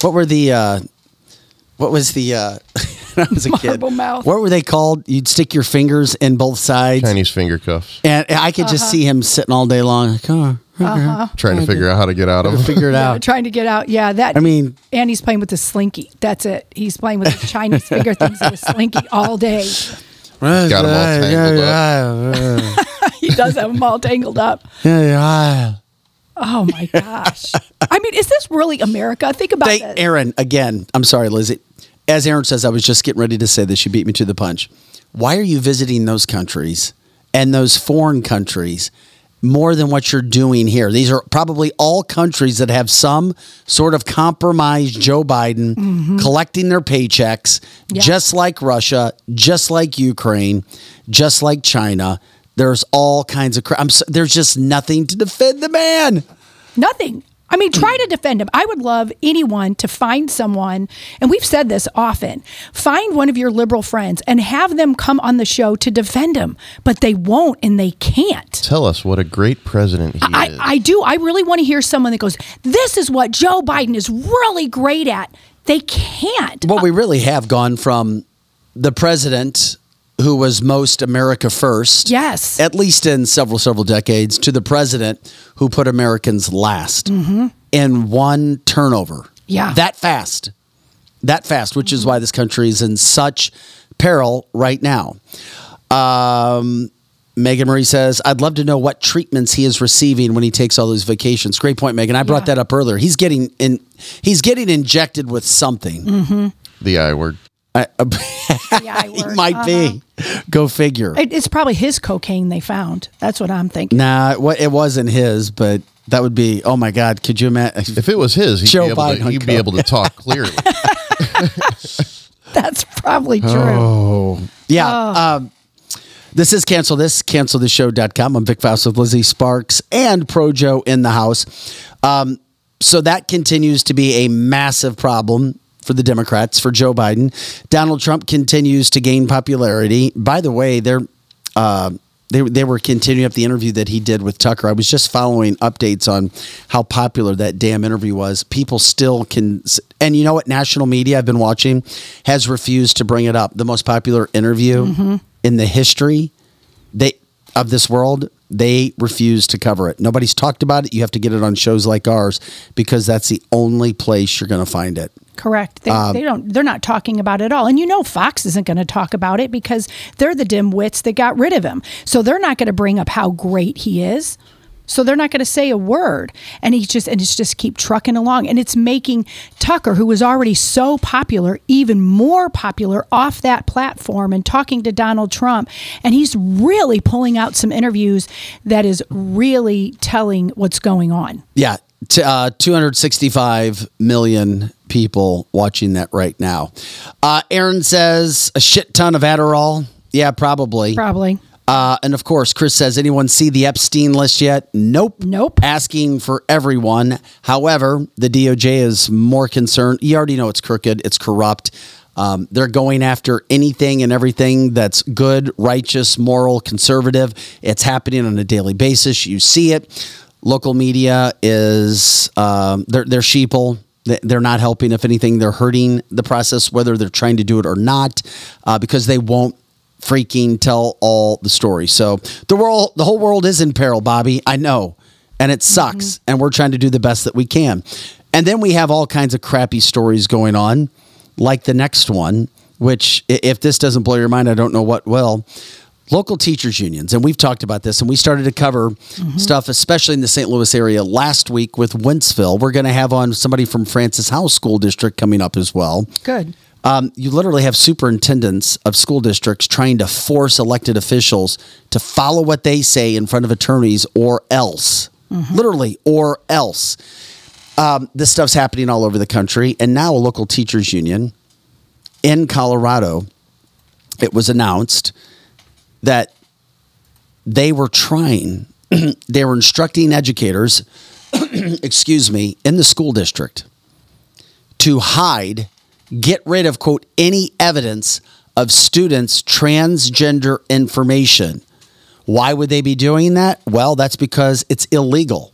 What were the? uh What was the? uh when I was a kid. Mouth. What were they called? You'd stick your fingers in both sides, Chinese finger cuffs. and I could Uh-huh. just see him sitting all day long. Like, oh, okay. Trying to figure out how to get out of them. figure it Yeah, out. trying to get out. Yeah, that. I mean, and he's playing with the slinky. That's it. He's playing with the Chinese finger things with a slinky all day. Got Got 'em all tangled he does have them all tangled up. Yeah, yeah. Oh my gosh! I mean, is this really America? Think about this. Aaron, again, I'm sorry, Lizzie. As Aaron says, I was just getting ready to say this. You beat me to the punch. Why are you visiting those countries and those foreign countries more than what you're doing here? These are probably all countries that have some sort of compromised Joe Biden mm-hmm. collecting their paychecks, Yeah. just like Russia, just like Ukraine, just like China. There's all kinds of. Cra- I'm, so- there's just nothing to defend the man. Nothing. I mean, try to defend him. I would love anyone to find someone, and we've said this often find one of your liberal friends and have them come on the show to defend him, but they won't and they can't. Tell us what a great president he I, is. I do. I really want to hear someone that goes, This is what Joe Biden is really great at. They can't. Well, uh, we really have gone from the president who was most America first, Yes. at least in several, several decades, to the president who put Americans last in one turnover. Mm-hmm. Yeah. Mm-hmm. That fast. That fast, which is why this country is in such peril right now. Um, Megan Marie says, I'd love to know what treatments he is receiving when he takes all those vacations. Great point, Megan. I brought Yeah. that up earlier. He's getting in he's getting injected with something. Mm-hmm. the I word. I, Yeah, I he work. might be. Go figure. It- It's probably his cocaine they found. That's what I'm thinking. nah, it, it wasn't his, but that would be. Oh my God! Could you imagine? If it was his, he'd, Joe be able, Biden to, he'd could. be able to talk clearly. That's probably true. Oh, yeah. Um, this is cancel this cancelthisshow.com. I'm Vic Faust with Lizzie Sparks and Projo in the house. Um, so that continues to be a massive problem for the Democrats, for Joe Biden. Donald Trump continues to gain popularity. By the way, they're uh, they they were continuing up the interview that he did with Tucker. I was just following updates on how popular that damn interview was. People still can, and you know what? National media I've been watching has refused to bring it up. The most popular interview Mhm. in the history they of this world. They refuse to cover it. Nobody's talked about it. You have to get it on shows like ours because that's the only place you're going to find it. Correct. They, Um, they don't. They're not talking about it at all. And you know, Fox isn't going to talk about it because they're the dim wits that got rid of him. So they're not going to bring up how great he is. So they're not going to say a word. And he's just and it's just keep trucking along. And it's making Tucker, who was already so popular, even more popular off that platform and talking to Donald Trump. And he's really pulling out some interviews that is really telling what's going on. Yeah, t- uh, 265 million people watching that right now. Uh, Aaron says a shit ton of Adderall. Yeah, probably. Probably. Uh, and of course, Chris says, anyone see the Epstein list yet? Nope. Nope. Asking for everyone. However, the DOJ is more concerned. You already know it's crooked, it's corrupt. Um, they're going after anything and everything that's good, righteous, moral, conservative. It's happening on a daily basis. You see it. Local media is um, they're they're sheeple. They- They're not helping. If anything, they're hurting the process, whether they're trying to do it or not, uh, because they won't freaking tell all the story. So the world, the whole world is in peril, Bobby. I know, and it sucks. And we're trying to do the best that we can. And then we have all kinds of crappy stories going on, like the next one. Which, if this doesn't blow your mind, I don't know what will. Local teachers unions, and we've talked about this, and we started to cover stuff, especially in the St. Louis area last week with Wentzville. We're going to have on somebody from Francis Howell School District coming up as well. Good. Um, you literally have superintendents of school districts trying to force elected officials to follow what they say in front of attorneys or else. Literally, or else. Um, this stuff's happening all over the country. And now a local teachers union in Colorado, it was announced that they were trying, they were instructing educators, excuse me, in the school district to hide, get rid of, quote, any evidence of students' transgender information. Why would they be doing that? Well, that's because it's illegal.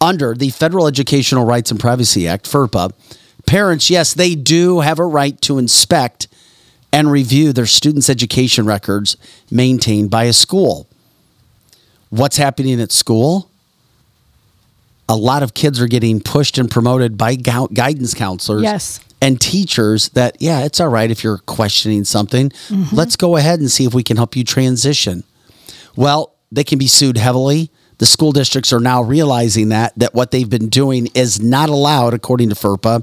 Under the Federal Educational Rights and Privacy Act, FERPA, parents, yes, they do have a right to inspect and review their students' education records maintained by a school. What's happening at school? A lot of kids are getting pushed and promoted by guidance counselors Yes. and teachers that, yeah, it's all right if you're questioning something. Mhm. Let's go ahead and see if we can help you transition. Well, they can be sued heavily. The school districts are now realizing that that what they've been doing is not allowed according to FERPA.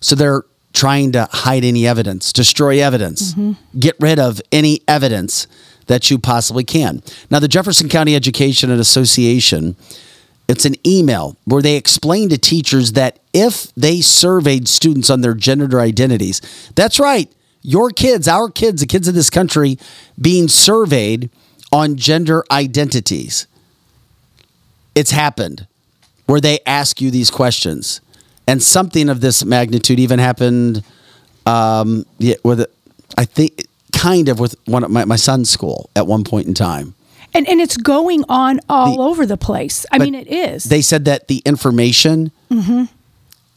So they're trying to hide any evidence, destroy evidence, get rid of any evidence that you possibly can. Now, the Jefferson County Education and Association, it's an email where they explain to teachers that if they surveyed students on their gender identities, that's right, your kids, our kids, the kids of this country, being surveyed on gender identities. It's happened where they ask you these questions. And something of this magnitude even happened um, yeah, with, I think, kind of with one of my, my son's school at one point in time. And and it's going on all over the place. I mean, it is. They said that the information hmm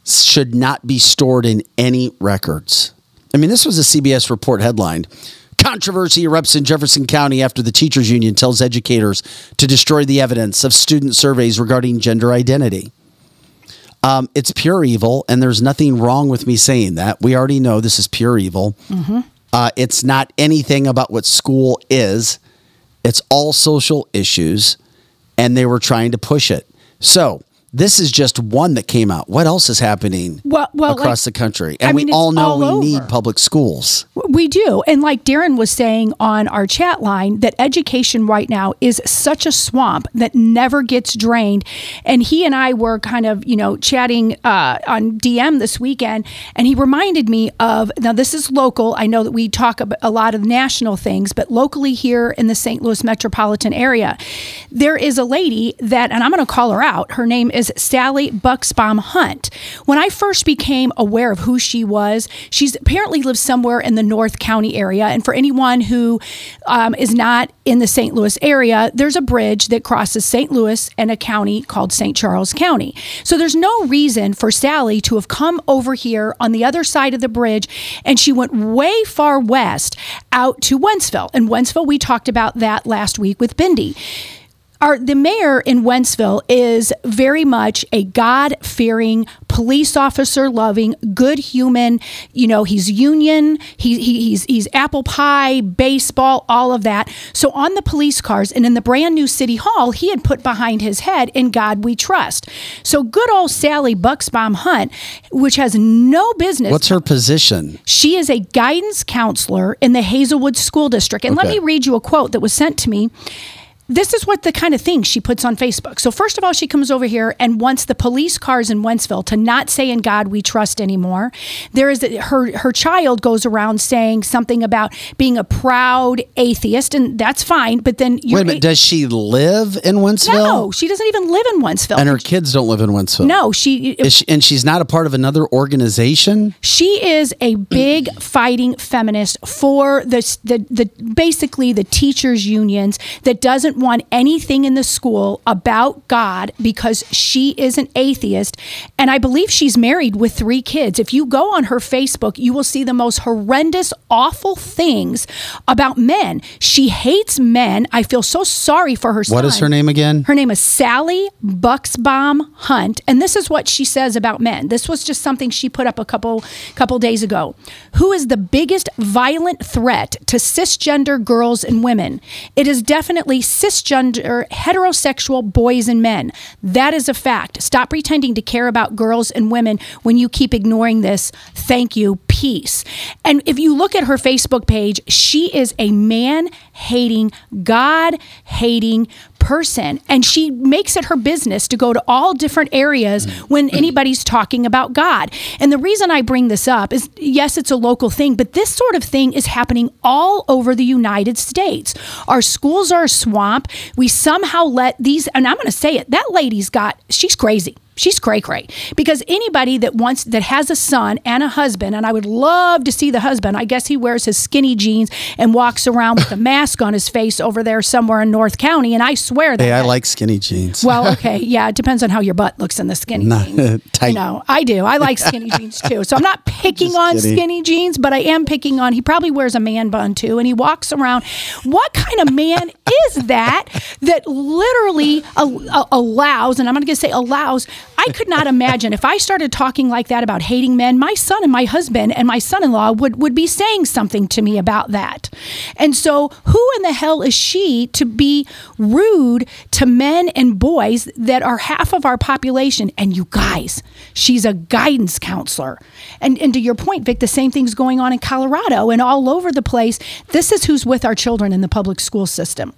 should not be stored in any records. I mean, this was a CBS report headline. Controversy erupts in Jefferson County after the teachers union tells educators to destroy the evidence of student surveys regarding gender identity. Um, it's pure evil, and there's nothing wrong with me saying that. We already know this is pure evil. hmm Uh, it's not anything about what school is. It's all social issues, and they were trying to push it. So this is just one that came out. What else is happening Well, well, across like- the country? I And mean, we all know all we over. need public schools. We do. And like Darren was saying on our chat line, that education right now is such a swamp that never gets drained. And he and I were kind of, you know, chatting uh, on DM this weekend, and he reminded me of now, this is local. I know that we talk about a lot of national things, but locally here in the St. Louis metropolitan area, there is a lady that, and I'm going to call her out. Her name is Sally Bucksbaum Hunt. When I first became aware of who she was, she's apparently lives somewhere in the north North County area. And for anyone who um, is not in the St. Louis area, there's a bridge that crosses St. Louis and a county called St. Charles County. So there's no reason for Sally to have come over here on the other side of the bridge, and she went way far west out to Wentzville. And Wentzville, we talked about that last week with Bindi our the mayor in Wentzville is very much a God fearing, police officer loving, good human. You know, he's union, he, he, he's he's apple pie, baseball, all of that. So on the police cars and in the brand new city hall, he had put behind his head, "In God We Trust." So good old Sally Bucksbaum Hunt, which has no business. What's her position? She is a guidance counselor in the Hazelwood School District. And let me read you a quote that was sent to me. This is what the kind of thing she puts on Facebook. So, first of all, she comes over here and wants the police cars in Wentzville to not say "In God We Trust" anymore. There is her her child goes around saying something about being a proud atheist, and that's fine. But then Wait a minute. Does she live in Wentzville? no, she doesn't even live in Wentzville. And her kids don't live in Wentzville. no, she she, and she's not a part of another organization. She is a big fighting feminist for the, the the basically the teachers unions that doesn't want anything in the school about God because she is an atheist and I believe she's married with 3 kids. If you go on her Facebook, you will see the most horrendous awful things about men. She hates men. I feel so sorry for her son. What is her name again? Her name is Sally Bucksbaum Hunt, and this is what she says about men. This was just something she put up a couple couple days ago. Who is the biggest violent threat to cisgender girls and women? It is definitely cisgender heterosexual boys and men. That is a fact. Stop pretending to care about girls and women when you keep ignoring this. Thank you. Peace. And if you look at her Facebook page, she is a man hating, God hating person and she makes it her business to go to all different areas mm. when anybody's talking about God. And the reason I bring this up is yes, it's a local thing, but this sort of thing is happening all over the United States. Our schools are a swamp. We somehow let these and I'm going to say it. That lady's got she's crazy. She's cray cray because anybody that wants that has a son and a husband, and I would love to see the husband. I guess he wears his skinny jeans and walks around with a mask on his face over there somewhere in North County. And I swear that. Hey, I like skinny jeans. well, okay, yeah, it depends on how your butt looks in the skinny Not jeans. tight. You know, I do. I like skinny jeans too. So I'm not picking Just on kidding. skinny jeans, but I am picking on. He probably wears a man bun too, and he walks around. What kind of man is that that literally a- allows? And I'm going to say allows. I could not imagine if I started talking like that about hating men. My son and my husband and my son-in-law would would be saying something to me about that. And so, who in the hell is she to be rude to men and boys that are half of our population? And you guys, she's a guidance counselor. And and to your point, Vic, the same thing's going on in Colorado and all over the place. This is who's with our children in the public school system.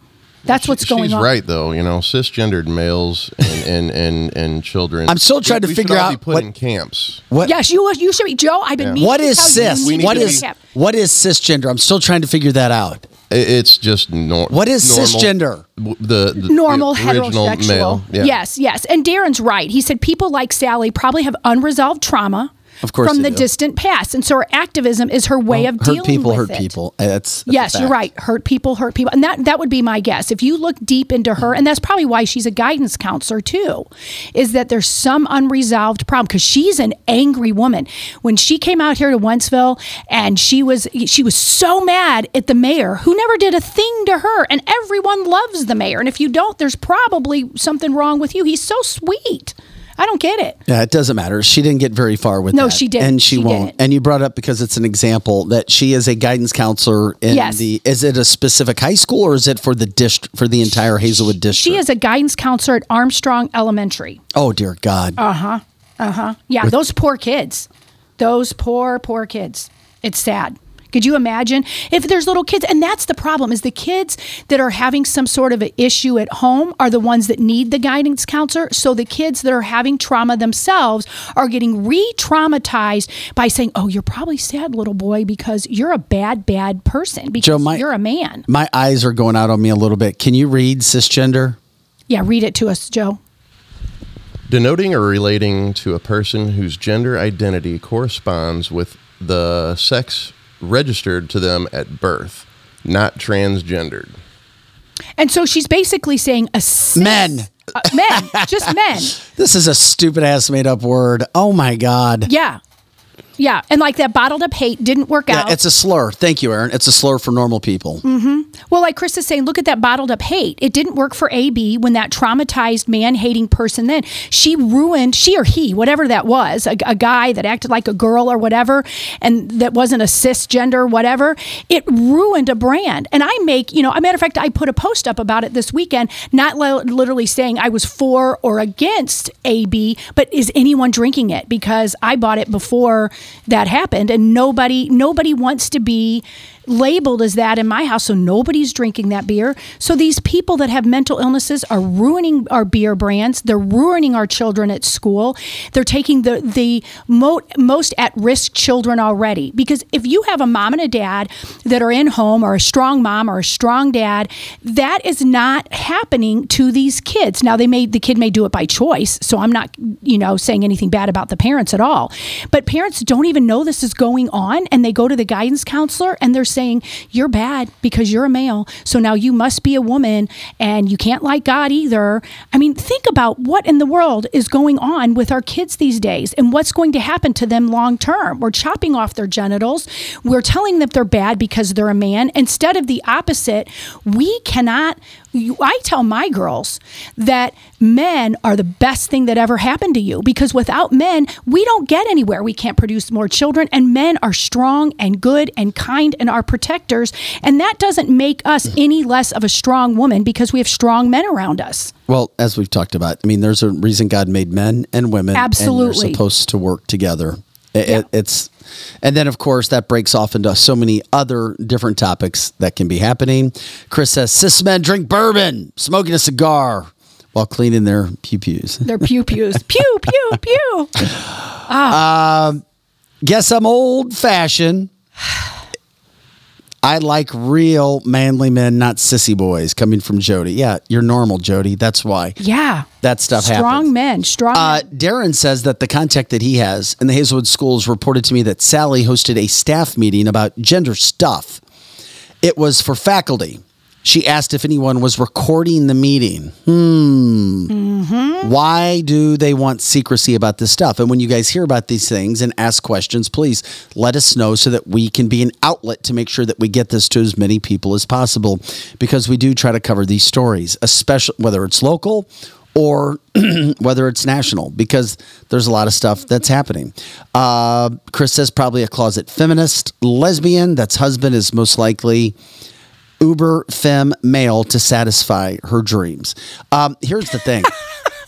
That's what's going She's on. right though, you know, cisgendered males and and and, and children. I'm still trying to we figure all out be put what- in camps. What? Yes, you you should be Joe. I've been meaning What to is tell you, cis? you need What to is recap. what is cisgender? I'm still trying to figure that out. It's just normal. What is normal- cisgender? The, the normal the heterosexual. male. Yeah. Yes, yes. And Darren's right. He said people like Sally probably have unresolved trauma Of course from the do. distant past. And so her activism is her way of dealing people, with hurt it. people. Uh, that's, that's Yes, you're right. Hurt people, hurt people. And that that would be my guess. If you look deep into her, and that's probably why she's a guidance counselor too, is that there's some unresolved problem because she's an angry woman. When she came out here to Wentzville and she was she was so mad at the mayor who never did a thing to her, and everyone loves the mayor. And if you don't, there's probably something wrong with you. He's so sweet. I don't get it. Yeah, it doesn't matter. She didn't get very far with No, that. she didn't. and she, She won't. didn't. And you brought up because it's an example that she is a guidance counselor in Yes. the. Is it a specific high school or is it for the district for the entire Hazelwood district? She is a guidance counselor at Armstrong Elementary. Oh dear God! Uh huh. Uh huh. Yeah, those poor kids. Those poor, poor kids. It's sad. Could you imagine if there's little kids? And that's the problem is the kids that are having some sort of an issue at home are the ones that need the guidance counselor. So the kids that are having trauma themselves are getting re-traumatized by saying, "Oh, you're probably sad, little boy, because you're a bad, bad person because Joe, my- you're a man." My eyes are going out on me a little bit. Can you read cisgender? Yeah, read it to us, Joe. Denoting or relating to a person whose gender identity corresponds with the sex registered to them at birth, not transgendered. And so she's basically saying a cis- Men. uh, men, just men. This is a stupid ass made up word. Oh my god. Yeah. Yeah. And like that bottled up hate didn't work Yeah, out. it's a slur. Thank you, Aaron. It's a slur for normal people. Mm-hmm. Well, like Chris is saying, look at that bottled up hate. It didn't work for AB when that traumatized man hating person then. She ruined, she or he, whatever that was, a, a guy that acted like a girl or whatever, and that wasn't a cisgender, whatever. It ruined a brand. And I make, you know, a matter of fact, I put a post up about it this weekend, not li- literally saying I was for or against AB, but is anyone drinking it? Because I bought it before that happened, and nobody, nobody wants to be labeled as that in my house so nobody's drinking that beer. So these people that have mental illnesses are ruining our beer brands. They're ruining our children at school. They're taking the the mo- most at risk children already. Because if you have a mom and a dad that are in home or a strong mom or a strong dad that is not happening to these kids. Now they may the kid may do it by choice so i'm not you know saying anything bad about the parents at all. But parents don't even know this is going on and they go to the guidance counselor and they're saying you're bad because you're a male so now you must be a woman and you can't like god either. I mean think about what in the world is going on with our kids these days and what's going to happen to them long term. We're chopping off their genitals. We're telling them they're bad because they're a man. Instead of the opposite we cannot you, I tell my girls that men are the best thing that ever happened to you because without men, we don't get anywhere. We can't produce more children, and men are strong and good and kind and are protectors. And that doesn't make us any less of a strong woman because we have strong men around us. Well, as we've talked about, I mean, there's a reason God made men and women. And Absolutely. they're supposed to work together. It, it- it's, and then of course that breaks off into so many other different topics that can be happening. Chris says cis men drink bourbon, smoking a cigar while cleaning their pew pews. Their pew pews. pew, pew, pew. Um, guess I'm old fashioned. I like real manly men, not sissy boys. Coming from Jody. Yeah, you're normal, Jody. That's why Yeah. that stuff happens. Strong men. Strong Uh, men. Darren says that the contact that he has in the Hazelwood schools reported to me that Sally hosted a staff meeting about gender stuff. It was for faculty. She asked if anyone was recording the meeting. Hmm. Why do they want secrecy about this stuff? And when you guys hear about these things and ask questions, please let us know so that we can be an outlet to make sure that we get this to as many people as possible because we do try to cover these stories, especially whether it's local or whether it's national, because there's a lot of stuff that's happening. Uh, Chris says probably a closet feminist, lesbian. That's husband is most likely uber femme male to satisfy her dreams. Um, here's the thing.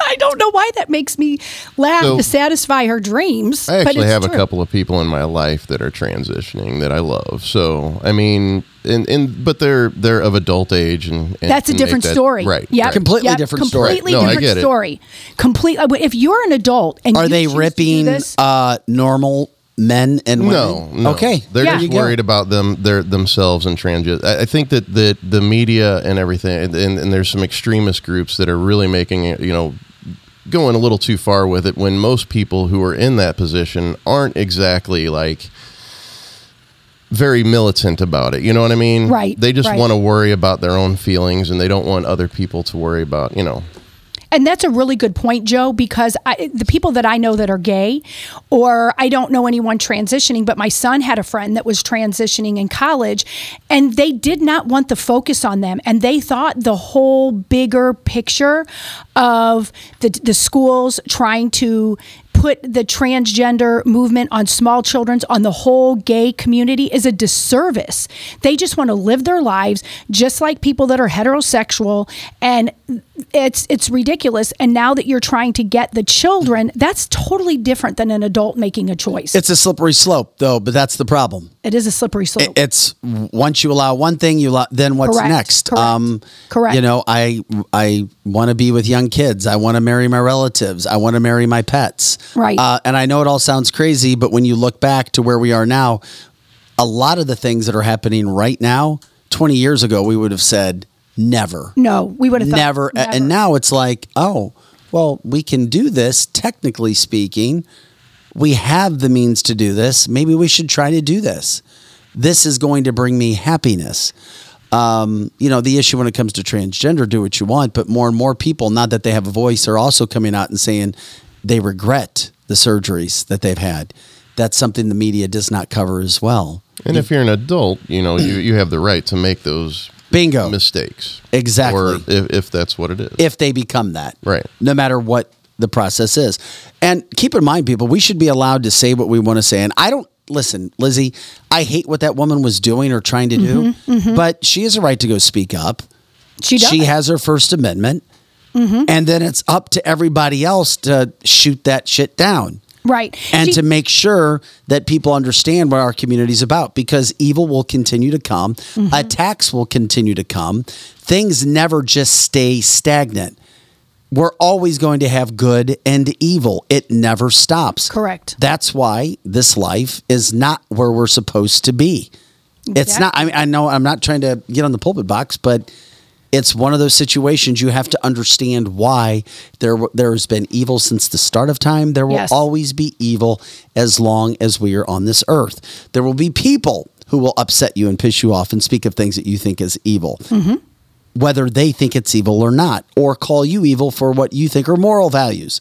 I don't know why that makes me laugh So- to satisfy her dreams. I but actually it's have a couple of people in my life that are transitioning that I love. So I mean, and, and but they're they're of adult age and, and That's a can different that- story. right? Yeah, right. Completely different story. Completely No, I different get story. Complete. uh, If you're an adult and Are you they choose to do ripping this, uh, normal men and women? No, no. Okay. They're Yeah. just There you go. worried about them, their themselves and trans. I, I think that the the media and everything, and, and, and there's some extremist groups that are really making it, you know, going a little too far with it. When most people who are in that position aren't exactly like very militant about it. You know what I mean? Right, They just right. want to worry about their own feelings, and they don't want other people to worry about. You know. And that's a really good point, Joe, because I, the people that I know that are gay, or I don't know anyone transitioning, but my son had a friend that was transitioning in college, and they did not want the focus on them. And they thought the whole bigger picture of the, the schools trying to put the transgender movement on small children's on the whole gay community is a disservice. They just want to live their lives just like people that are heterosexual and it's it's ridiculous and now that you're trying to get the children that's totally different than an adult making a choice. It's a slippery slope, though, but that's the problem. it is a slippery slope. It- It's once you allow one thing, you allow, then what's Correct, next? correct, um, correct. You know, I I want to be with young kids. I want to marry my relatives. I want to marry my pets. Right. Uh, and I know it all sounds crazy, but when you look back to where we are now, a lot of the things that are happening right now, 20 years ago, we would have said never. no, we would have thought never. And now it's like, oh, well, we can do this, technically speaking. We have the means to do this. Maybe we should try to do this. this is going to bring me happiness. Um, you know, the issue when it comes to transgender, do what you want, but more and more people, not that they have a voice, are also coming out and saying they regret the surgeries that they've had. That's something the media does not cover as well. And if you're an adult, you know, you, you have the right to make those Bingo. mistakes. Exactly. Or if, if that's what it is. if they become that. Right. No matter what the process is. And keep in mind, people, we should be allowed to say what we want to say. And I don't listen, Lizzie, I hate what that woman was doing or trying to do, mm-hmm, mm-hmm. but she has a right to go speak up. She does. She has her First Amendment. And then it's up to everybody else to shoot that shit down right. and She- to make sure that people understand what our community is about because evil will continue to come, Mm-hmm. attacks will continue to come, things never just stay stagnant. We're always going to have good and evil. It never stops. Correct. That's why this life is not where we're supposed to be. It's not. I mean, I know I'm not trying to get on the pulpit box, but it's one of those situations you have to understand why there there has been evil since the start of time. There will Yes. always be evil as long as we are on this earth. There will be people who will upset you and piss you off and speak of things that you think is evil. Mm-hmm. Whether they think it's evil or not, or call you evil for what you think are moral values.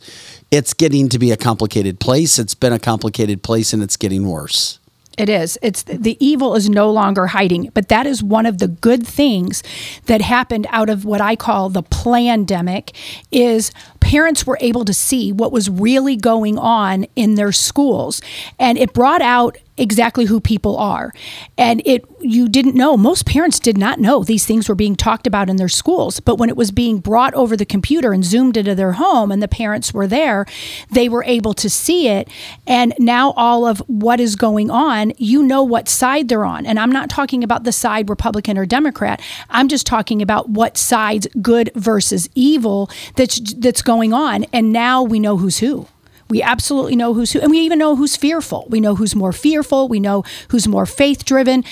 It's getting to be a complicated place. It's been a complicated place and it's getting worse. It is. It's the evil is no longer hiding, but that is one of the good things that happened out of what I call the plandemic is parents were able to see what was really going on in their schools. And it brought out exactly who people are. And it you didn't know most parents did not know these things were being talked about in their schools. But when it was being brought over the computer and zoomed into their home and the parents were there they were able to see it. And now all of what is going on you know what side they're on. And i'm not talking about the side republican or democrat. I'm just talking about what sides good versus evil that's that's going on and now we know who's who we absolutely know who's who, and we even know who's fearful. We know who's more fearful. We know who's more faith driven.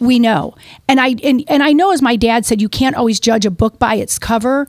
We know, and I and, and I know, as my dad said, you can't always judge a book by its cover.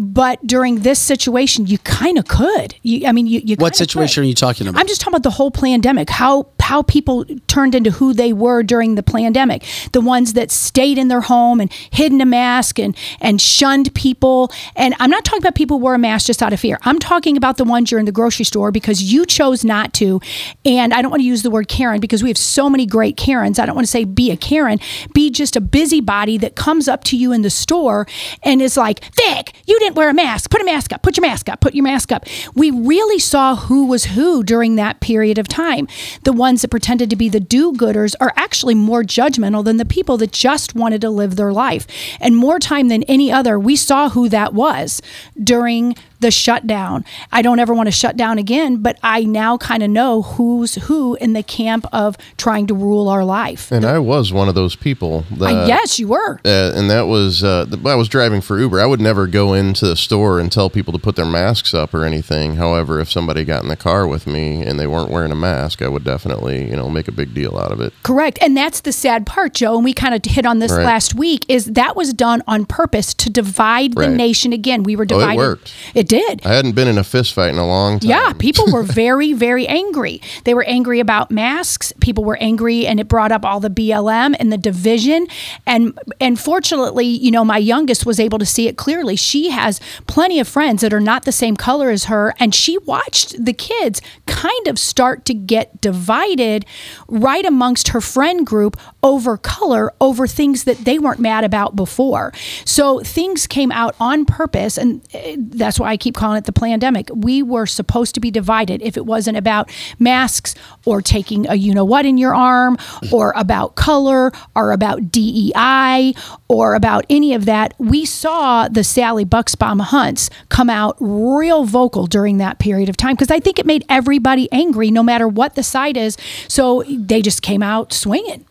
But during this situation, you kind of could. You, I mean, you. you What situation could. are you talking about? I'm just talking about the whole pandemic. How how people turned into who they were during the pandemic. The ones that stayed in their home and hidden a mask and and shunned people. And I'm not talking about people who wore a mask just out of fear. I'm talking about the ones you're in the grocery store because you chose not to. And I don't want to use the word Karen because we have so many great Karens. I don't want to say be a Karen. Be just a busybody that comes up to you in the store and is like, Vic, you didn't wear a mask. Put a mask up. Put your mask up. Put your mask up. We really saw who was who during that period of time. The ones that pretended to be the do gooders are actually more judgmental than the people that just wanted to live their life. And more time than any other, we saw who that was during the shutdown. I don't ever want to shut down again, but I now kind of know who's who in the camp of trying to rule our life. And I was one of those people. That, I yes, you were. Uh, and that was uh, I was driving for Uber. I would never go into the store and tell people to put their masks up or anything. However, if somebody got in the car with me and they weren't wearing a mask, I would definitely you know make a big deal out of it. Correct. And that's the sad part, Joe. And we kind of hit on this Right. last week is that was done on purpose to divide the nation again. We were Oh, it divided. worked. It did. I hadn't been in a fist fight in a long time. Yeah, people were very, very angry. They were angry about masks. People were angry, and it brought up all the BLM and the division. And and fortunately, you know, my youngest was able to see it clearly. She has plenty of friends that are not the same color as her, and she watched the kids kind of start to get divided right amongst her friend group over color, over things that they weren't mad about before. So things came out on purpose, and eh, that's why I keep calling it the pandemic. We were supposed to be divided. If it wasn't about masks or taking a you know what in your arm, or about color, or about DEI, or about any of that, we saw the Sally Bucksbaum hunts come out real vocal during that period of time because I think it made everybody angry, no matter what the side is. So they just came out swinging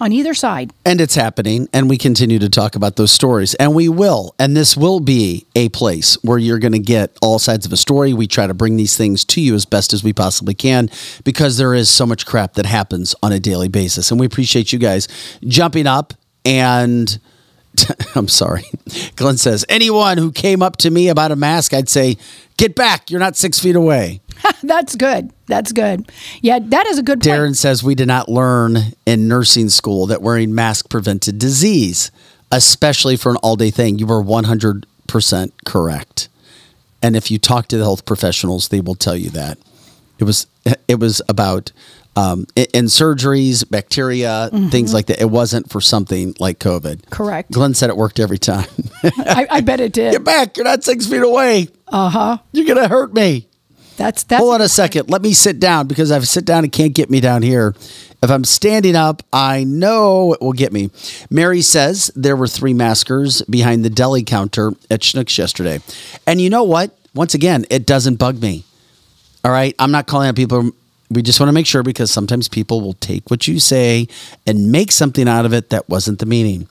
on either side. And it's happening, and we continue to talk about those stories, and we will. And this will be a place where you're going to get all sides of a story. We try to bring these things to you as best as we possibly can because there is so much crap that happens on a daily basis. And we appreciate you guys jumping up and I'm sorry. Glenn says, anyone who came up to me about a mask, I'd say, get back. You're not six feet away. That's good. That's good. Yeah, that is a good point. Darren says, we did not learn in nursing school that wearing mask prevented disease, especially for an all day thing. You were 100% correct. And if you talk to the health professionals, they will tell you that. It was, it was about um, in, in surgeries, bacteria, things like that. It wasn't for something like COVID. Correct. Glenn said it worked every time. I, I bet it did. Get back. You're not six feet away. Uh huh. You're going to hurt me. That's that's. Hold on a second. Let me sit down because I've sit down, and can't get me down here. If I'm standing up, I know it will get me. Mary says there were three maskers behind the deli counter at Schnucks yesterday. And you know what? Once again, it doesn't bug me. All right. I'm not calling out people. We just want to make sure because sometimes people will take what you say and make something out of it that wasn't the meaning.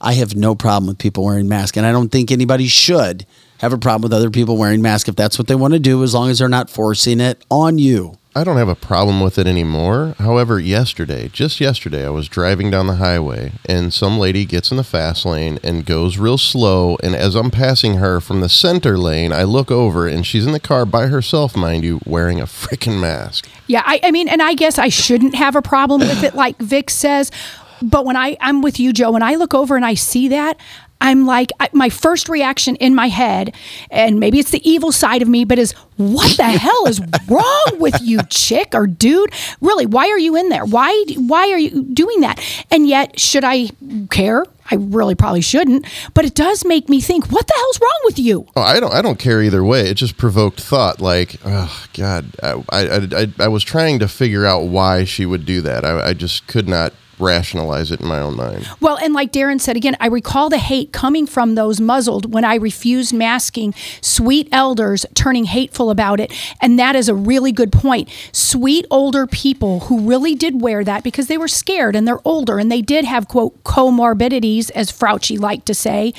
I have no problem with people wearing masks, and I don't think anybody should have a problem with other people wearing masks if that's what they want to do, as long as they're not forcing it on you. I don't have a problem with it anymore. However, yesterday, just yesterday, I was driving down the highway and some lady gets in the fast lane and goes real slow. And as I'm passing her from the center lane, I look over and she's in the car by herself, mind you, wearing a freaking mask. Yeah, I, I mean, and I guess I shouldn't have a problem with it, like Vic says. But when I, I'm with you, Joe, when I look over and I see that, I'm like, I, my first reaction in my head, and maybe it's the evil side of me, but is what the hell is wrong with you, chick or dude? Really, why are you in there? Why, why are you doing that? And yet, should I care? I really probably shouldn't, but it does make me think, what the hell's wrong with you? Oh, I don't. I don't care either way. It just provoked thought. Like, oh God, I, I, I, I was trying to figure out why she would do that. I, I just could not rationalize it in my own mind. Well, and like Darren said again, I recall the hate coming from those muzzled when I refused masking, sweet elders turning hateful about it. And that is a really good point. Sweet older people who really did wear that because they were scared and they're older and they did have, quote, comorbidities, as Fauci liked to say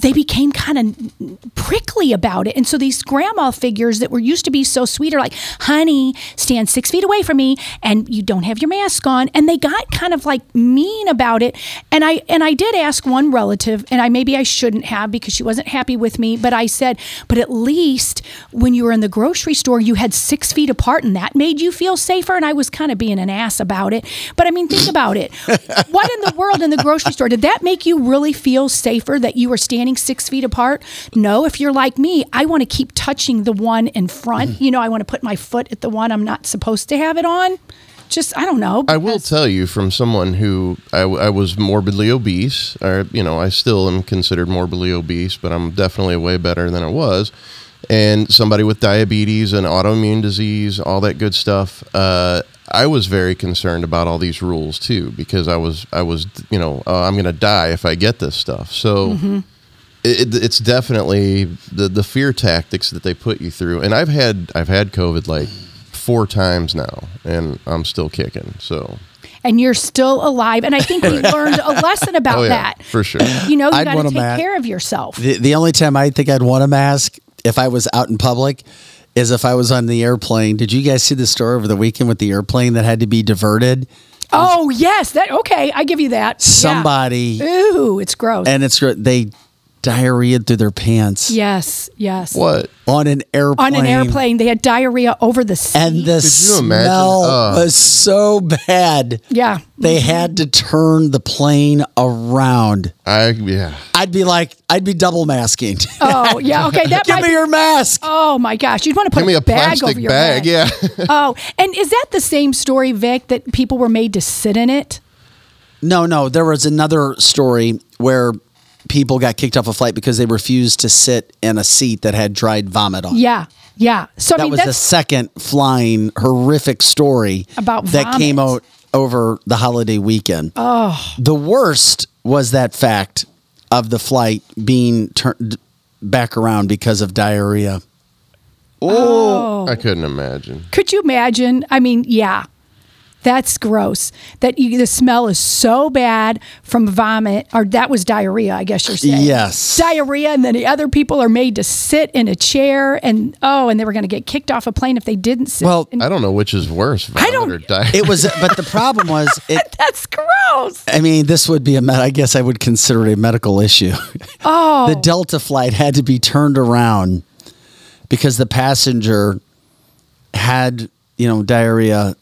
they became kind of prickly about it. And so these grandma figures that were used to be so sweet are like, honey, stand six feet away from me and you don't have your mask on. And they got kind of like mean about it. And I and I did ask one relative, and I maybe I shouldn't have because she wasn't happy with me, but I said, but at least when you were in the grocery store, you had six feet apart and that made you feel safer. And I was kind of being an ass about it. But I mean, think about it. what in the world in the grocery store? Did that make you really feel safer that you were standing six feet apart? No. If you're like me, I want to keep touching the one in front. You know, I want to put my foot at the one I'm not supposed to have it on. Just, I don't know. I will tell you from someone who I, I was morbidly obese, or you know, I still am considered morbidly obese, but I'm definitely way better than I was. And somebody with diabetes and autoimmune disease, all that good stuff. Uh, I was very concerned about all these rules too, because I was, I was, you know, uh, I'm going to die if I get this stuff. So. Mm-hmm. It, it's definitely the the fear tactics that they put you through, and I've had I've had COVID like four times now, and I'm still kicking. So and you're still alive. And I think we learned a lesson about Oh, yeah, that. for sure. You know, you I'd got to take ma- care of yourself. The, the only time I think I'd want a mask if I was out in public is if I was on the airplane. Did you guys see the story over the weekend with the airplane that had to be diverted? Oh yes, that okay. I give you that. Yeah. Somebody, Ooh, it's gross. and it's gr- they diarrheaed through their pants yes, yes. what? on an airplane. On an airplane, they had diarrhea over the seat. and the smell Ugh. was so bad. yeah, They mm-hmm. had to turn the plane around. I yeah. I'd be like, I'd be double masking. Oh yeah. Okay, that Give me be- your mask. oh my gosh, you'd want to put Give me a bag plastic over your bag. head. Yeah. Oh, and is that the same story, Vic? That people were made to sit in it? No, no. There was another story where people got kicked off a flight because they refused to sit in a seat that had dried vomit on. it. Yeah, yeah. So I that mean, was the that's second flying horrific story About that came vomit. out over the holiday weekend. oh The worst was that fact of the flight being turned back around because of diarrhea. oh. I couldn't imagine. Could you imagine? I mean, yeah. That's gross. That you, the smell is so bad from vomit, or that was diarrhea. I guess you're saying. Yes. diarrhea, and then the other people are made to sit in a chair, and oh, and they were going to get kicked off a plane if they didn't sit. Well, in- I don't know which is worse. Vomit I don't- Or diet. It was, but the problem was it. that's gross. gross. I mean, this would be a. med- I guess I would consider it a medical issue. Oh, the Delta flight had to be turned around because the passenger had, you know, diarrhea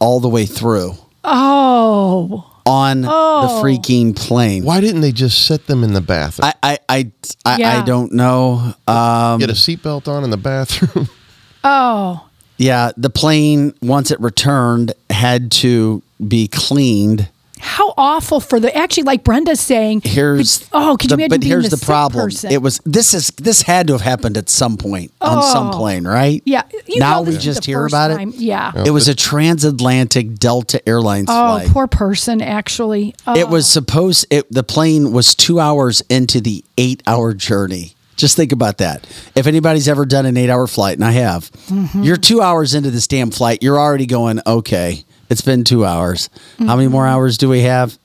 all the way through oh. on Oh. the freaking plane. Why didn't they just set them in the bathroom? I, I, I, I, Yeah. I don't know. Um, Get a seatbelt on in the bathroom. Oh. yeah, the plane once it returned had to be cleaned. How awful for the actually like Brenda's saying. Here's could- oh, could you the- imagine But being here's the the, problem. person? It was this is this had to have happened at some point on some Oh. plane, right? Yeah. you now we just hear about time. it. Yeah. It was a transatlantic Delta Airlines Oh, flight. poor person. Actually. Oh. It was supposed. It, the plane was two hours into the eight-hour journey. Just think about that. If anybody's ever done an eight-hour flight, and I have, Mm-hmm. you're two hours into this damn flight. You're already going, okay, it's been two hours. How many more Mm-hmm. hours do we have?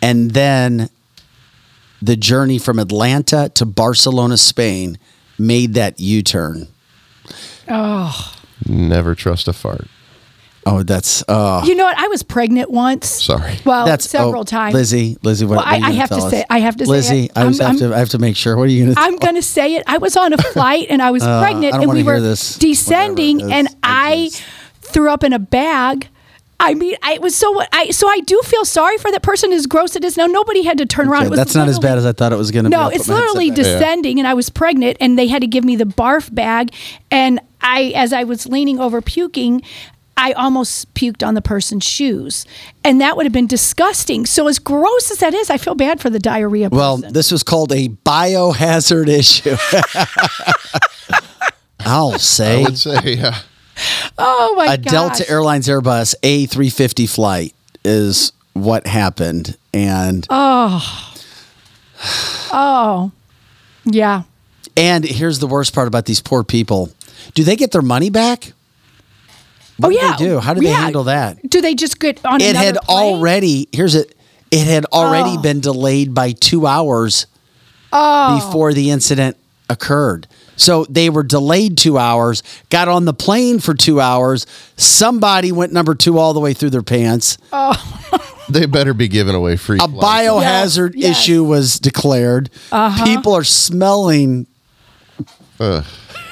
And then the journey from Atlanta to Barcelona, Spain, made that U-turn. Oh. Never trust a fart. Oh, that's oh, You know what? I was pregnant once. Sorry. Well, that's several oh, times. Lizzie, Lizzie, what, Well, what are you I- I gonna have to tell say- I have to say Lizzie, it. I, just I'm- have to. I have to make sure. What are you going to? I'm going to say it. I was on a flight and I was Uh, pregnant I don't and wanna we were this, descending whatever it and is. I threw up in a bag. I mean, I it was so I so I do feel sorry for that person as gross it is. Now nobody had to turn around. Okay, It was that's not as bad as I thought it was going to be. No, it's literally back. descending, and I was pregnant, and they had to give me the barf bag. And I, as I was leaning over puking, I almost puked on the person's shoes, and that would have been disgusting. So, as gross as that is, I feel bad for the diarrhea. Well, person. this was called a biohazard issue. I'll I say would say, yeah. oh my god. a gosh. Delta Airlines Airbus A350 flight is what happened, and Oh, oh, yeah. and here's the worst part about these poor people: do they get their money back? What oh do yeah. they do? How do they handle that? Do they just get on? It had plane? already here's it. It had already Oh. been delayed by two hours Oh. before the incident occurred. So they were delayed two hours, got on the plane for two hours. Somebody went number two all the way through their pants. They better be giving away free. A flights. biohazard Yes, yes. issue was declared. Uh-huh. People are smelling. Ugh.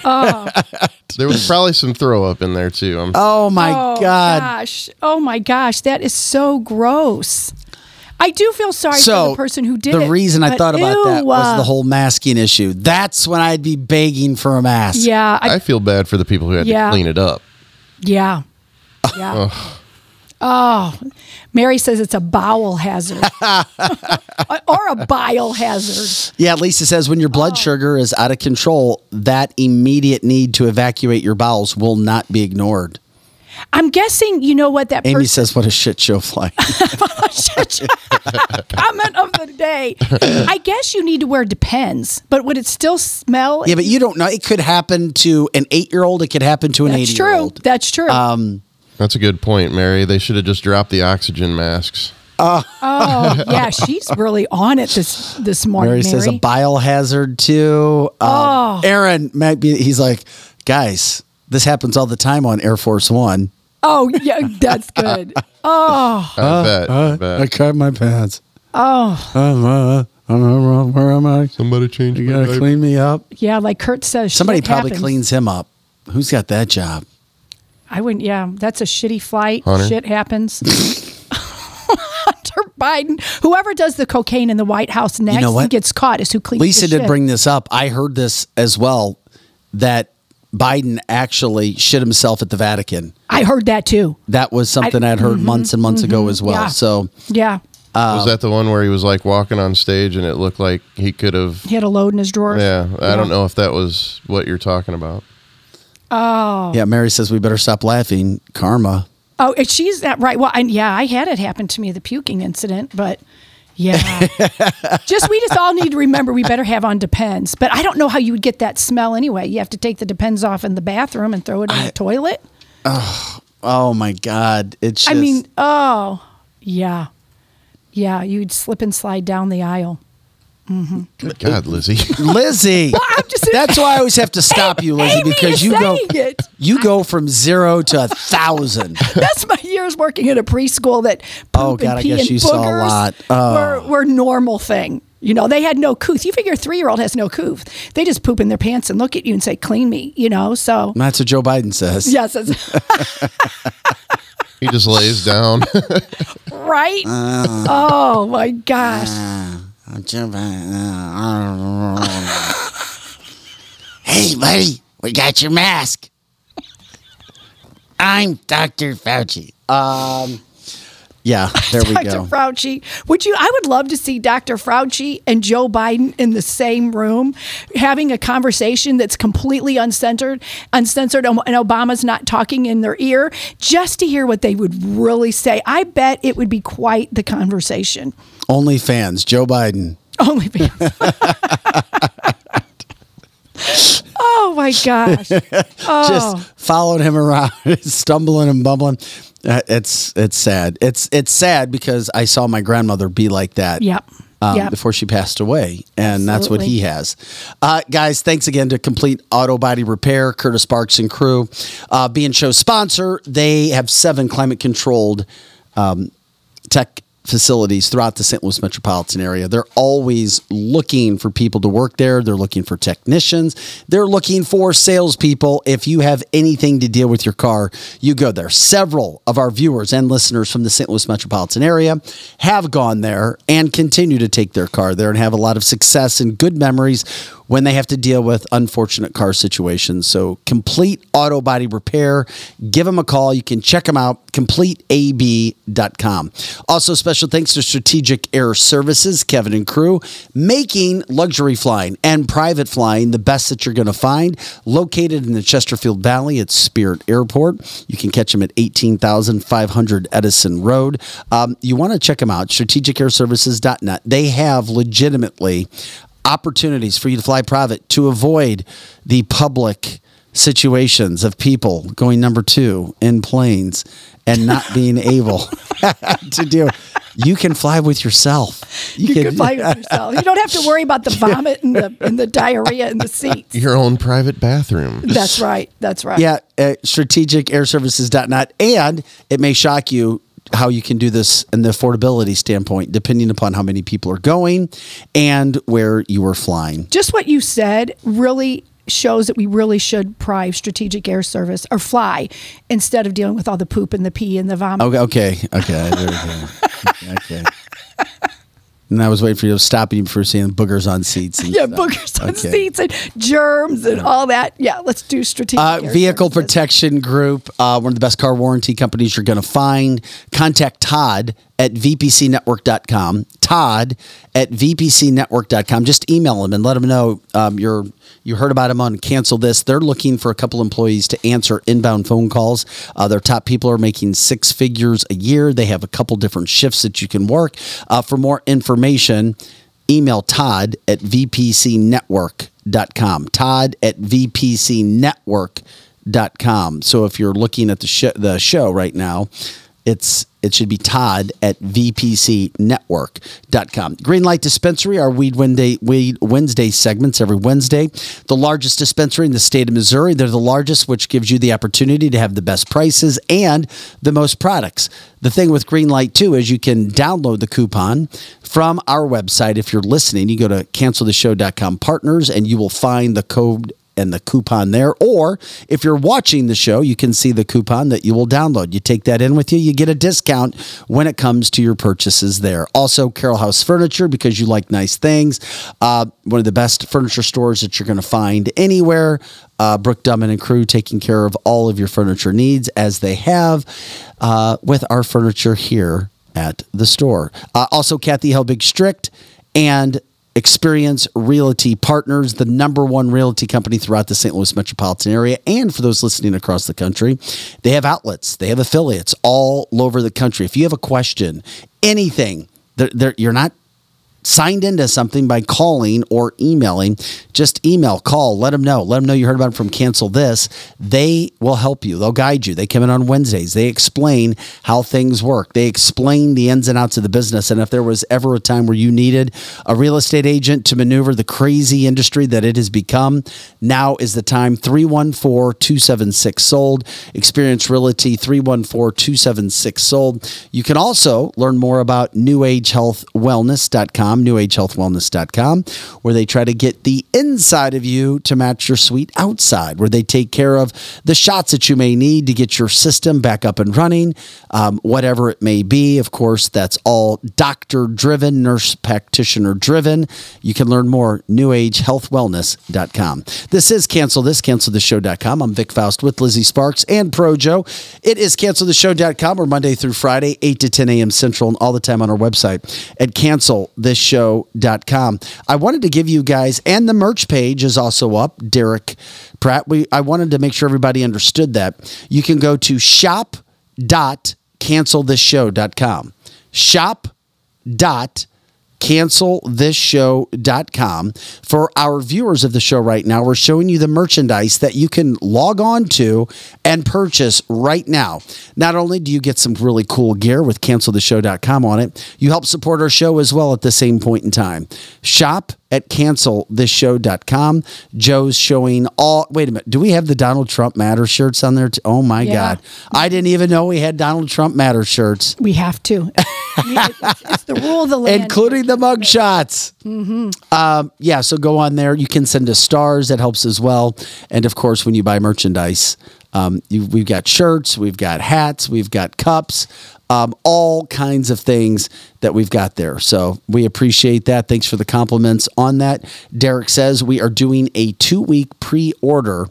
Oh. There was probably some throw up in there too. I'm Oh my oh, God. Gosh. Oh my gosh. That is so gross. I do feel sorry for the person who did the it. reason I thought about that was uh, the whole masking issue. That's when I'd be begging for a mask. Yeah. I, I feel bad for the people who had Yeah. to clean it up. yeah. Yeah. Oh, Mary says it's a bowel hazard or a bile hazard. Yeah, Lisa says when your blood Oh. sugar is out of control, that immediate need to evacuate your bowels will not be ignored. I'm guessing you know what that Amy person says, "What a shit show flight." comment of the day. I guess you need to wear depends, but would it still smell? yeah, but you don't know. It could happen to an eight-year-old. It could happen to an That's true. eighty-year-old. That's true. Um, That's a good point, Mary. They should have just dropped the oxygen masks. oh, yeah, she's really on it this this morning. Mary Mary, says a biohazard too. Um, Oh. Aaron might be. He's like, guys, this happens all the time on Air Force One. Oh, yeah, that's good. Oh, I bet. I I bet. cut my pants. oh, Uh, uh, uh, where am I? Somebody change You my gotta diaper. clean me up. yeah. Like Kurt says, Somebody shit probably happens. cleans him up. Who's got that job? I wouldn't. Yeah, that's a shitty flight. Hunter? Shit happens. Hunter Biden, whoever does the cocaine in the White House next, know what? and gets caught is who cleans. Lisa the did shit. bring this up. I heard this as well that Biden actually shit himself at the Vatican. I heard that too. That was something I, would heard months and months ago as well. Mm-hmm. yeah. So Yeah, was that the one where he was like walking on stage and it looked like he could have? he had a load in his drawer. Yeah, I don't know if that was what you're talking about. Oh, yeah, Mary says we better stop laughing. Karma. oh, and she's that right. Well, and yeah, I had it happen to me, the puking incident, but. Yeah. just we just all need to remember we better have on depends. But I don't know how you would get that smell anyway. You have to take the depends off in the bathroom and throw it in the toilet. Oh my God! It's. Just, I mean, oh, yeah. Yeah, you'd slip and slide down the aisle. Good God, Lizzie. Lizzie. I'm just- That's why I always have to stop you, Lizzie, Amy because you go it. you go from zero to a thousand. That's my years working at a preschool that poop Oh, God, and I pee guess and you saw a boogers lot. Oh. were, were normal thing. You know, they had no couth. You figure a three year old has no couth. They just poop in their pants and look at you and say, "Clean me." You know, so That's what Joe Biden says. yes, it's, he just lays down. right. Uh. oh my gosh. Joe Biden. hey, buddy, we got your mask. I'm Dr. Fauci. Um, yeah, there we go. Dr. Fauci. Would you? I would love to see Dr. Fauci and Joe Biden in the same room, having a conversation that's completely uncensored, uncensored, and Obama's not talking in their ear, just to hear what they would really say. I bet it would be quite the conversation. Only fans, Joe Biden. Only fans. oh my gosh. Oh. Just followed him around, stumbling and bumbling. Uh, It's it's sad. It's it's sad because I saw my grandmother be like that. Yep. Um, Yep. Before she passed away, and that's what he has. Uh, guys, thanks again to Complete Auto Body Repair, Curtis Sparks and crew, uh, being show sponsor. They have seven climate controlled um, tech facilities throughout the St. Louis metropolitan area. They're always looking for people to work there. They're looking for technicians. They're looking for salespeople. If you have anything to deal with your car, you go there. Several of our viewers and listeners from the St. Louis metropolitan area have gone there and continue to take their car there and have a lot of success and good memories when they have to deal with unfortunate car situations. So, complete auto body repair. Give them a call. You can check them out, completeab.com. Also, special thanks to Strategic Air Services, Kevin and crew, making luxury flying and private flying the best that you're going to find. Located in the Chesterfield Valley at Spirit Airport. You can catch them at 18,500 Edison Road. Um, you want to check them out, strategicairservices.net. They have legitimately opportunities for you to fly private to avoid the public situations of people going number two in planes and not being able to do you can fly with yourself You can fly with yourself. You don't have to worry about the vomit and the and the diarrhea in the seats. Your own private bathroom. That's right. That's right. yeah uh, strategicairservices.net and it may shock you how you can do this in the affordability standpoint depending upon how many people are going and where you are flying Just what you said really shows that we really should prive strategic air service or fly instead of dealing with all the poop and the pee and the vomit. Okay, okay, okay. There we go. okay. And I was waiting for you to stop you for seeing boogers on seats. And Yeah, stuff. boogers on Okay. seats and germs and all that. Yeah, let's do strategic Uh, Vehicle services. Protection Group, uh, one of the best car warranty companies you're going to find. Contact Todd at vpcnetwork.com. Todd at vpcnetwork.com. Just email him and let him know um, you're you heard about them on Cancel This. They're looking for a couple employees to answer inbound phone calls. Uh, their top people are making six figures a year. They have a couple different shifts that you can work. Uh, for more information, email Todd at vpcnetwork.com. Todd at vpcnetwork.com. So if you're looking at the, sh- the show right now, it's it should be Todd at vpcnetwork.com. Green Light Dispensary, our Weed Wednesday, Weed Wednesday segments every Wednesday. The largest dispensary in the state of Missouri. They're the largest, which gives you the opportunity to have the best prices and the most products. The thing with Green Light, too, is you can download the coupon from our website. If you're listening, you go to canceltheshow.com partners and you will find the code and the coupon there. Or if you're watching the show, you can see the coupon that you will download. You take that in with you, you get a discount when it comes to your purchases there. Also, Carol House Furniture, because you like nice things. Uh, one of the best furniture stores that you're going to find anywhere. Uh, Brooke Dummin and crew taking care of all of your furniture needs as they have uh, with our furniture here at the store. Uh, also, Kathy Helbig Strict and Experience Realty Partners, the number one realty company throughout the St. Louis metropolitan area. And for those listening across the country, they have outlets, they have affiliates all over the country. If you have a question, anything, they're, they're, you're not signed into something by calling or emailing, just email, call, let them know. Let them know you heard about it from Cancel This. They will help you. They'll guide you. They come in on Wednesdays. They explain how things work. They explain the ins and outs of the business. And if there was ever a time where you needed a real estate agent to maneuver the crazy industry that it has become, now is the time. 314 276 sold. Experience Realty 314 276 sold. You can also learn more about newagehealthwellness.com, newagehealthwellness.com, where they try to get the inside of you to match your sweet outside, where they take care of the shots that you may need to get your system back up and running, um, whatever it may be. Of course, that's all doctor driven, nurse practitioner driven. You can learn more, newagehealthwellness.com. This is Cancel This, canceltheshow.com. I'm Vic Faust with Lizzie Sparks and Projo. It is canceltheshow.com. We're Monday through Friday, 8 to 10 a.m. Central, and all the time on our website at cancelthisshow.com. I wanted to give you guys, and the merch page is also up, Derek Pratt. We I wanted to make sure everybody understood that. You can go to shop.cancelthisshow.com. Shop dot cancelthisshow.com. For our viewers of the show right now, we're showing you the merchandise that you can log on to and purchase right now. Not only do you get some really cool gear with cancelthisshow.com on it, you help support our show as well at the same point in time. Shop at cancelthisshow.com. Joe's showing all. Wait a minute. Do we have the Donald Trump Matter shirts on there? Too? Oh my Yeah. God. I didn't even know we had Donald Trump Matter shirts, We have to. It's the rule of the land. including the mug shots. hmm Um, yeah, so go on there. You can send us stars. That helps as well. And of course, when you buy merchandise, um, you, we've got shirts, we've got hats, we've got cups, um, all kinds of things that we've got there. So we appreciate that. Thanks for the compliments on that. Derek says we are doing a two week pre order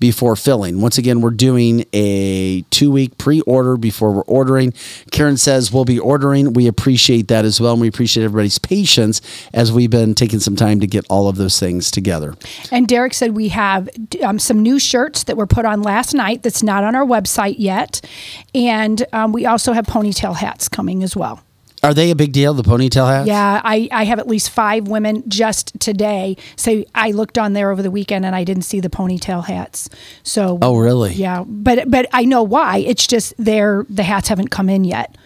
before filling. Once again, we're doing a two week pre order before we're ordering. Karen says we'll be ordering. We appreciate that as well. And we appreciate everybody's patience as we've been taking some time to get all of those things together. And Derek said we have um, some new shirts that were put on last night that's not on our website yet. And um, we also have ponytail hats coming as well. Are they a big deal, the ponytail hats? Yeah, I, I have at least five women just today say I looked on there over the weekend and I didn't see the ponytail hats. So Oh, really? Yeah, but but I know why. It's just they're the hats haven't come in yet.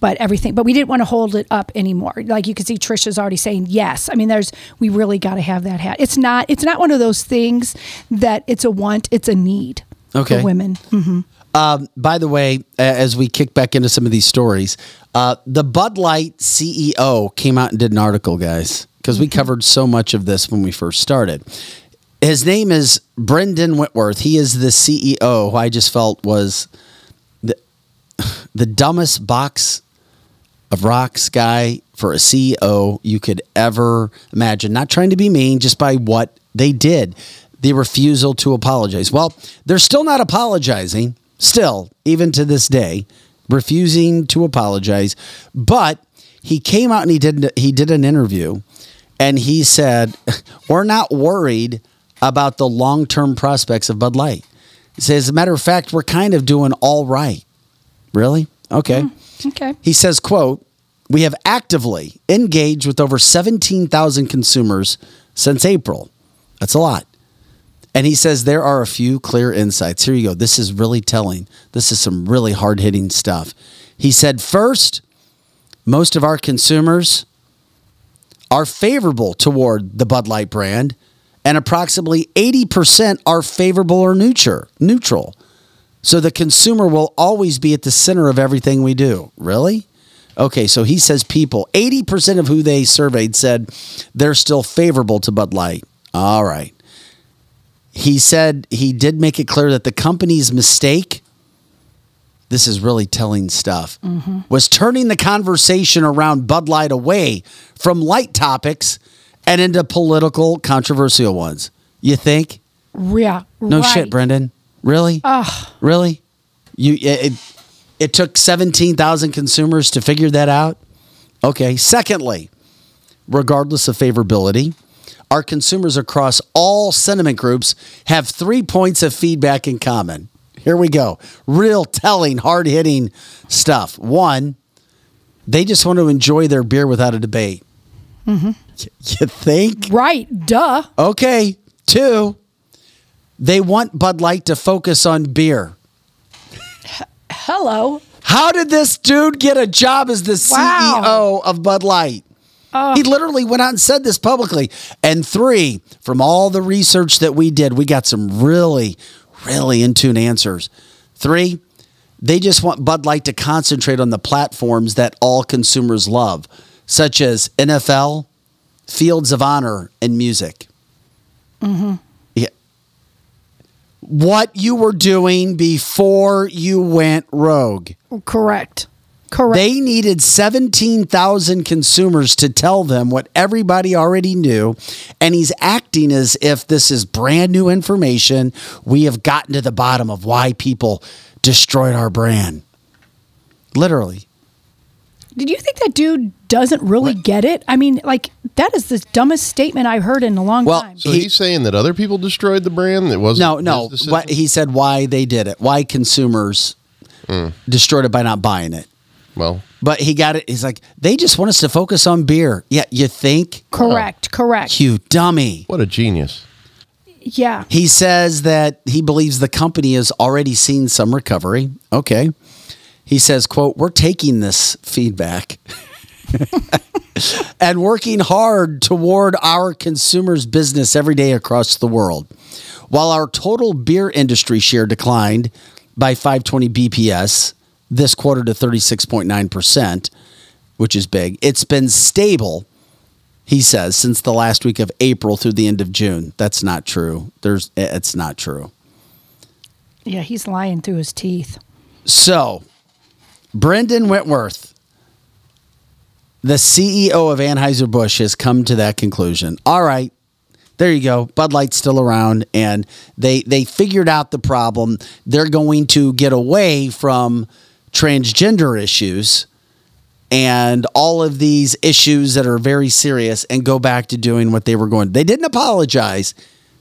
But everything, but we didn't want to hold it up anymore. Like you can see, Trisha's already saying yes. I mean, there's we really got to have that hat. It's not it's not one of those things that it's a want, it's a need Okay. for women. hmm Um, by the way, as we kick back into some of these stories, uh, the Bud Light CEO came out and did an article, guys, because we covered so much of this when we first started. His name is Brendan Whitworth. He is the CEO, who I just felt was the, the dumbest box of rocks guy for a CEO you could ever imagine. Not trying to be mean, just by what they did. The refusal to apologize. Well, they're still not apologizing, still, even to this day, refusing to apologize. But he came out and he did he did an interview and he said, We're not worried about the long term prospects of Bud Light. He says, as a matter of fact, we're kind of doing all right. Really? Okay. Hmm, okay. He says, quote, we have actively engaged with over 17,000 consumers since April. That's a lot. And he says there are a few clear insights. Here you go. This is really telling. This is some really hard hitting stuff. He said, first, most of our consumers are favorable toward the Bud Light brand, and approximately 80% are favorable or neutral. Neutral. So the consumer will always be at the center of everything we do. Really? Okay, so he says people, 80% of who they surveyed said they're still favorable to Bud Light. All right. He said he did make it clear that the company's mistake, this is really telling stuff, mm-hmm. was turning the conversation around Bud Light away from light topics and into political, controversial ones. You think? Yeah. No right. shit, Brendan. Really? Ugh. Really? You it, it took 17,000 consumers to figure that out? Okay. Secondly, regardless of favorability, our consumers across all sentiment groups have 3 points of feedback in common. Here we go. Real telling, hard-hitting stuff. One, they just want to enjoy their beer without a debate. Mm-hmm. You think? Right. Duh. Okay. Two, they want Bud Light to focus on beer. Hello. How did this dude get a job as the CEO of Bud Light? He literally went out and said this publicly. And three, from all the research that we did, we got some really, really in tune answers. Three, they just want Bud Light to concentrate on the platforms that all consumers love, such as NFL, Folds of Honor, and music. Mm-hmm. Yeah. What you were doing before you went rogue. Correct. Correct. They needed 17,000 consumers to tell them what everybody already knew. And he's acting as if this is brand new information. We have gotten to the bottom of why people destroyed our brand. Literally. Did you think that dude doesn't really get it? I mean, like that is the dumbest statement I've heard in a long time. So he's saying that other people destroyed the brand. That wasn't No, no. What he said why they did it, why consumers hmm. destroyed it by not buying it. Well, But he got it. He's like, they just want us to focus on beer. Yeah, you think? correct. Oh, correct. You dummy. What a genius. Yeah. He says that he believes the company has already seen some recovery. Okay. He says, quote, we're taking this feedback and working hard toward our consumers' business every day across the world. While our total beer industry share declined by 520 BPS this quarter to 36.9%, which is big, it's been stable he says since the last week of April through the end of June. That's not true. There's it's not true. Yeah, he's lying through his teeth. So, Brendan Wentworth, the CEO of Anheuser-Busch has come to that conclusion. All right. There you go. Bud Light's still around and they they figured out the problem. They're going to get away from transgender issues and all of these issues that are very serious and go back to doing what they were going. They didn't apologize.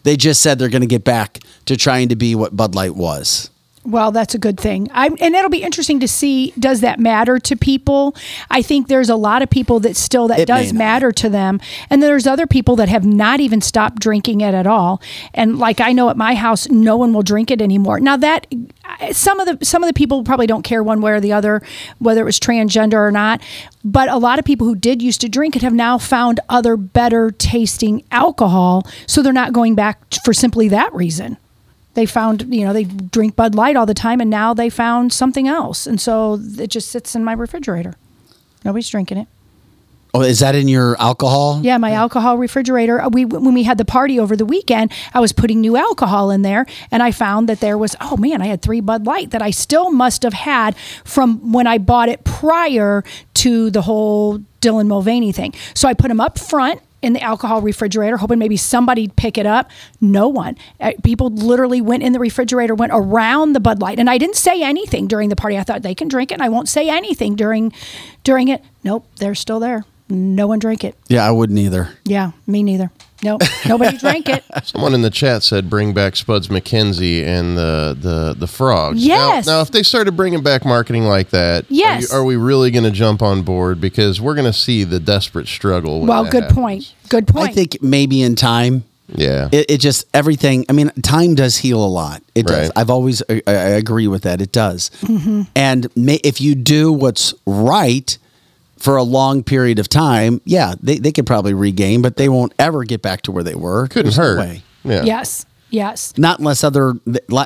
They just said they're going to get back to trying to be what Bud Light was. Well, that's a good thing. I, and it'll be interesting to see does that matter to people? I think there's a lot of people that still that It does matter to them, and there's other people that have not even stopped drinking it at all. And like I know at my house, no one will drink it anymore. Now that some of the some of the people probably don't care one way or the other whether it was transgender or not, but a lot of people who did used to drink it have now found other better tasting alcohol, so they're not going back for simply that reason they found you know they drink bud light all the time and now they found something else. And so it just sits in my refrigerator. Nobody's drinking it. Oh, is that in your alcohol? yeah my alcohol refrigerator. Uh, we when we had the party over the weekend i was putting new alcohol in there and i found that there was oh man i had three bud light that i still must have had from when i bought it prior to the whole dylan mulvaney thing. So i put them up front in the alcohol refrigerator, hoping maybe somebody'd pick it up. No one. Uh, People literally went in the refrigerator, went around the Bud Light, and I didn't say anything during the party. I thought they can drink it, and I won't say anything during during it. Nope, they're still there. No one drank it. Yeah, I wouldn't either. Yeah, me neither. Nope, nobody drank it. Someone in the chat said bring back Spuds MacKenzie and the the the frogs. Yes. Now, now if they started bringing back marketing like that, are Yes. you- are, we really going to jump on board because we're going to see the desperate struggle? Well, good happens. point. Good point. I think maybe in time. Yeah. It, it just everything. I mean, time does heal a lot. It does. Right. I've always I, I agree with that. It does. Mhm. And may, if you do what's right for a long period of time, yeah, they, they could probably regain, but they won't ever get back to where they were. Couldn't There's no hurt. way. Yeah. Yes, yes. Not unless other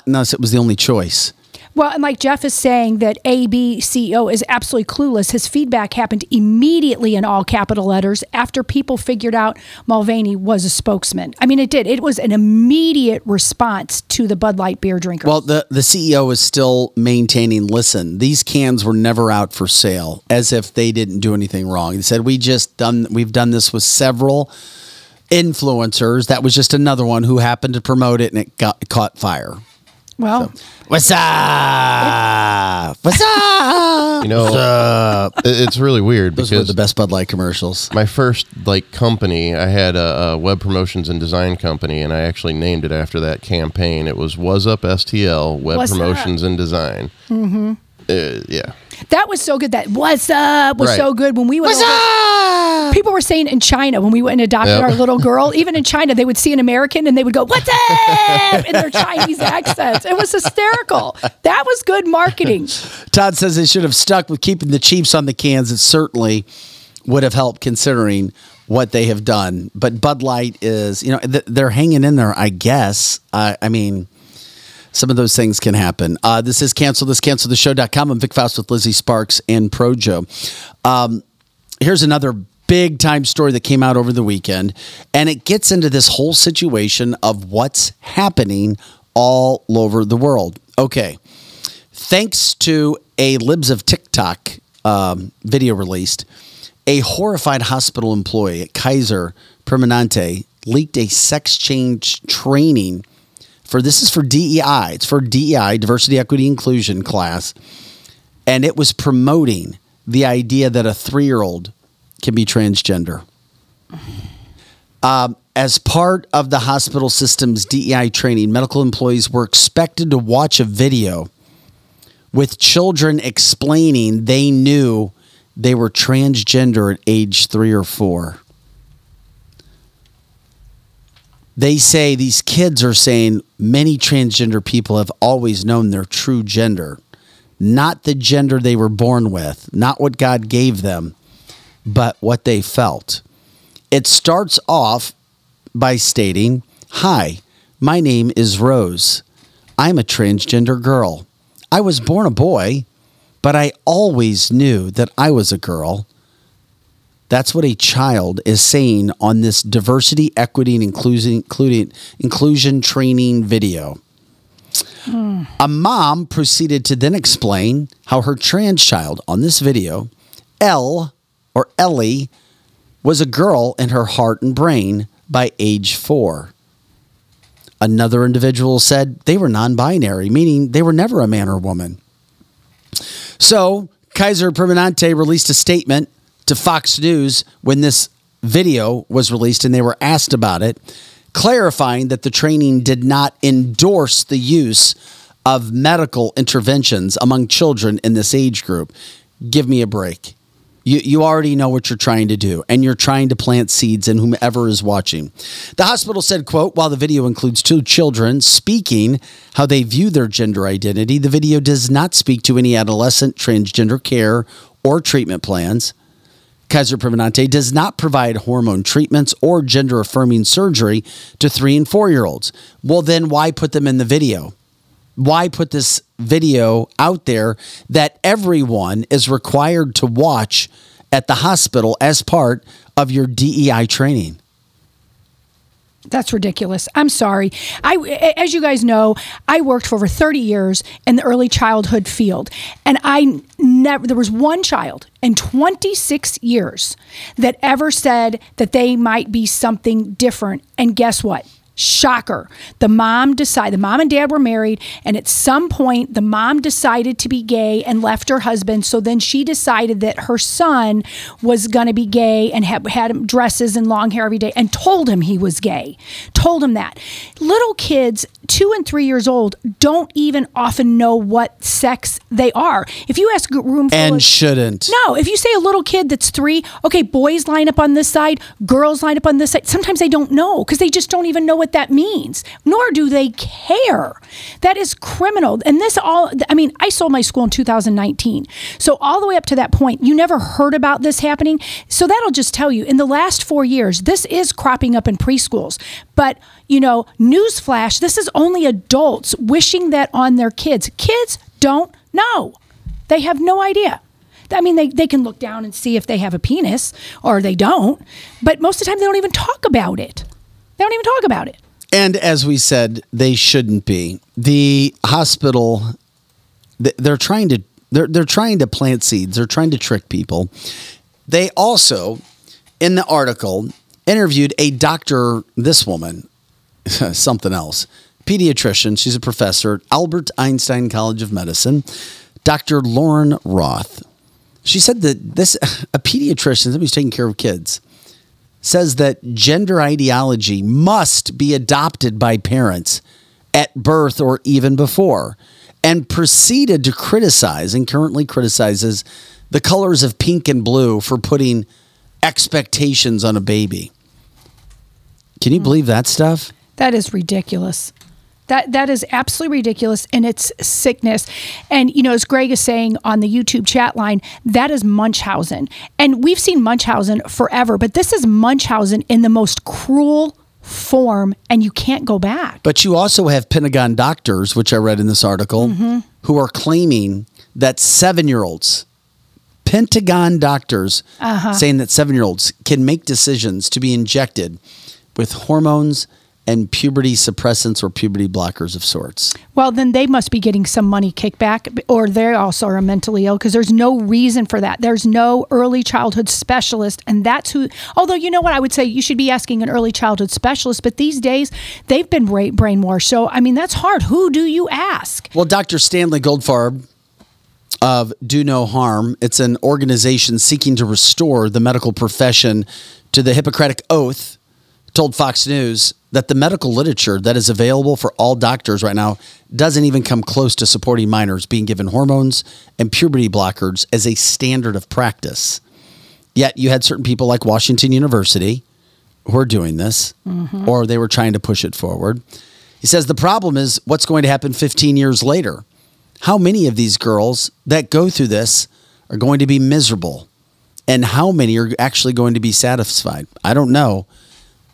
unless it was the only choice. Well, and like Jeff is saying that AB CEO is absolutely clueless. His feedback happened immediately in all capital letters after people figured out Mulvaney was a spokesman. I mean, it did. It was an immediate response to the Bud Light beer drinkers. Well, the the CEO is still maintaining. Listen, these cans were never out for sale, as if they didn't do anything wrong. He said we just done we've done this with several influencers. That was just another one who happened to promote it, and it got caught fire. Well, What's up? What's up? You know, What's up? it's really weird Those were because the best Bud Light commercials. my first like company, I had a, a web promotions and design company, and I actually named it after that campaign. It was Was Up STL Web What's Up? Promotions and Design. hmm Uh, yeah. That was so good. That "What's up" was Right. so good when we went. What's over- up? People were saying in China when we went and adopted Yep. our little girl. Even in China, they would see an American and they would go "What's up" in their Chinese accents. It was hysterical. That was good marketing. Todd says they should have stuck with keeping the Chiefs on the cans. It certainly would have helped considering what they have done. But Bud Light is, you know, th- they're hanging in there, I guess. Uh, I mean, some of those things can happen. Uh, this is cancel this cancel the show.com. I'm Vic Faust with Lizzie Sparks and Projo. Um, here's another big time story that came out over the weekend, and it gets into this whole situation of what's happening all over the world. Okay. Thanks to a Libs of TikTok um, video released, a horrified hospital employee at Kaiser Permanente leaked a sex change training for this is for DEI. It's for DEI, diversity, equity, inclusion class. And it was promoting the idea that a three year old can be transgender. Um, as part of the hospital system's DEI training, medical employees were expected to watch a video with children explaining they knew they were transgender at age three or four. They say these kids are saying many transgender people have always known their true gender, not the gender they were born with, not what God gave them, but what they felt. It starts off by stating, Hi, my name is Rose. I'm a transgender girl. I was born a boy, but I always knew that I was a girl. That's what a child is saying on this diversity, equity, and inclusion, including, inclusion training video. A mom proceeded to then explain how her trans child on this video, Elle or Ellie, was a girl in her heart and brain by age four. Another individual said they were non binary, meaning they were never a man or woman. So, Kaiser Permanente released a statement to Fox News when this video was released and they were asked about it, clarifying that the training did not endorse the use of medical interventions among children in this age group. Give me a break. You, you already know what you're trying to do, and you're trying to plant seeds in whomever is watching. The hospital said, quote, while the video includes two children speaking how they view their gender identity, the video does not speak to any adolescent transgender care or treatment plans. Kaiser Permanente does not provide hormone treatments or gender affirming surgery to three and four year olds. Well, then why put them in the video? Why put this video out there that everyone is required to watch at the hospital as part of your DEI training? That's ridiculous. I'm sorry. I, as you guys know, I worked for over 30 years in the early childhood field, and I never. There was one child in 26 years that ever said that they might be something different. And guess what? Shocker. The mom decided, the mom and dad were married, and at some point, the mom decided to be gay and left her husband. So then she decided that her son was going to be gay and had, had dresses and long hair every day and told him he was gay. Told him that. Little kids, two and three years old, don't even often know what sex they are. If you ask a room full And of- shouldn't. no, if you say a little kid that's three, okay, boys line up on this side, girls line up on this side. Sometimes they don't know because they just don't even know what that means, nor do they care. That is criminal. And this all, I mean, I sold my school in 2019. So all the way up to that point, you never heard about this happening. So that'll just tell you in the last four years, this is cropping up in preschools. But, you know, newsflash, this is only adults wishing that on their kids. Kids don't know. They have no idea. I mean, they, they can look down and see if they have a penis or they don't, but most of the time they don't even talk about it. They don't even talk about it. And as we said, they shouldn't be. The hospital, they're trying to they're they're trying to plant seeds. They're trying to trick people. They also, in the article, interviewed a doctor. This woman, something else, pediatrician. She's a professor at Albert Einstein College of Medicine. Dr. Lauren Roth. She said that this a pediatrician, somebody's taking care of kids says that gender ideology must be adopted by parents at birth or even before. and proceeded to criticize and currently criticizes the colors of pink and blue for putting expectations on a baby. Can you hmm. believe that stuff? That is ridiculous. That that is absolutely ridiculous and it's sickness. And you know, as Greg is saying on the YouTube chat line, that is Munchausen. And we've seen Munchausen forever, but this is Munchausen in the most cruel form and you can't go back. But you also have Pentagon doctors, which I read in this article, who are claiming that seven year olds, Pentagon doctors, Uh-huh. saying that seven year olds can make decisions to be injected with hormones and puberty suppressants or puberty blockers of sorts. Well, then they must be getting some money kickback, or they also are mentally ill because there's no reason for that. There's no early childhood specialist, and that's who. Although you know what, I would say you should be asking an early childhood specialist, but these days they've been brainwashed. So I mean, that's hard. Who do you ask? Well, Dr. Stanley Goldfarb of Do No Harm, it's an organization seeking to restore the medical profession to the Hippocratic Oath, told Fox News that the medical literature that is available for all doctors right now doesn't even come close to supporting minors being given hormones and puberty blockers as a standard of practice. Yet you had certain people like Washington University who are doing this, mm-hmm. or they were trying to push it forward. He says the problem is what's going to happen 15 years later. How many of these girls that go through this are going to be miserable? And how many are actually going to be satisfied? I don't know,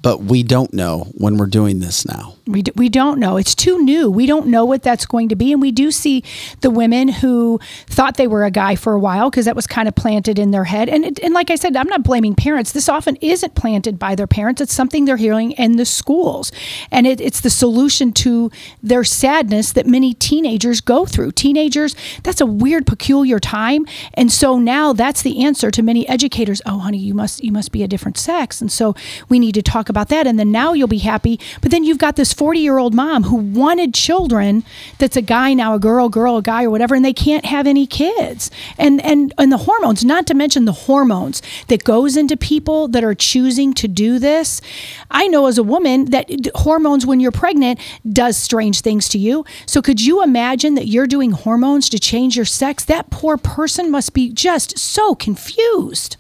but we don't know when we're doing this now. We, d- we don't know. It's too new. We don't know what that's going to be. And we do see the women who thought they were a guy for a while because that was kind of planted in their head. And, it, and like I said, I'm not blaming parents. This often isn't planted by their parents, it's something they're hearing in the schools. And it, it's the solution to their sadness that many teenagers go through. Teenagers, that's a weird, peculiar time. And so now that's the answer to many educators. Oh, honey, you must you must be a different sex. And so we need to talk about that. And then now you'll be happy. But then you've got this 40 year old mom who wanted children that's a guy now, a girl, girl, a guy, or whatever, and they can't have any kids. And and and the hormones, not to mention the hormones that goes into people that are choosing to do this. I know as a woman that hormones when you're pregnant does strange things to you. So could you imagine that you're doing hormones to change your sex? That poor person must be just so confused.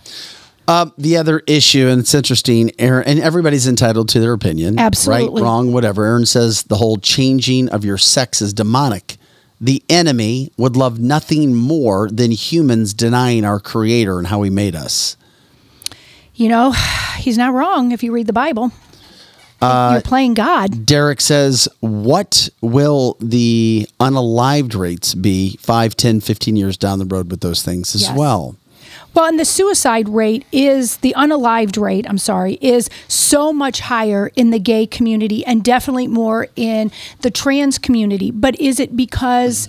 Um, the other issue, and it's interesting, Aaron, and everybody's entitled to their opinion. Absolutely. Right, wrong, whatever. Aaron says the whole changing of your sex is demonic. The enemy would love nothing more than humans denying our creator and how he made us. You know, he's not wrong if you read the Bible. you're playing God. Derek says, What will the unalived rates be 5, 10, 15 years down the road with those things as Yes. well? Well, and the suicide rate is the unalived rate, I'm sorry, is so much higher in the gay community and definitely more in the trans community. But is it because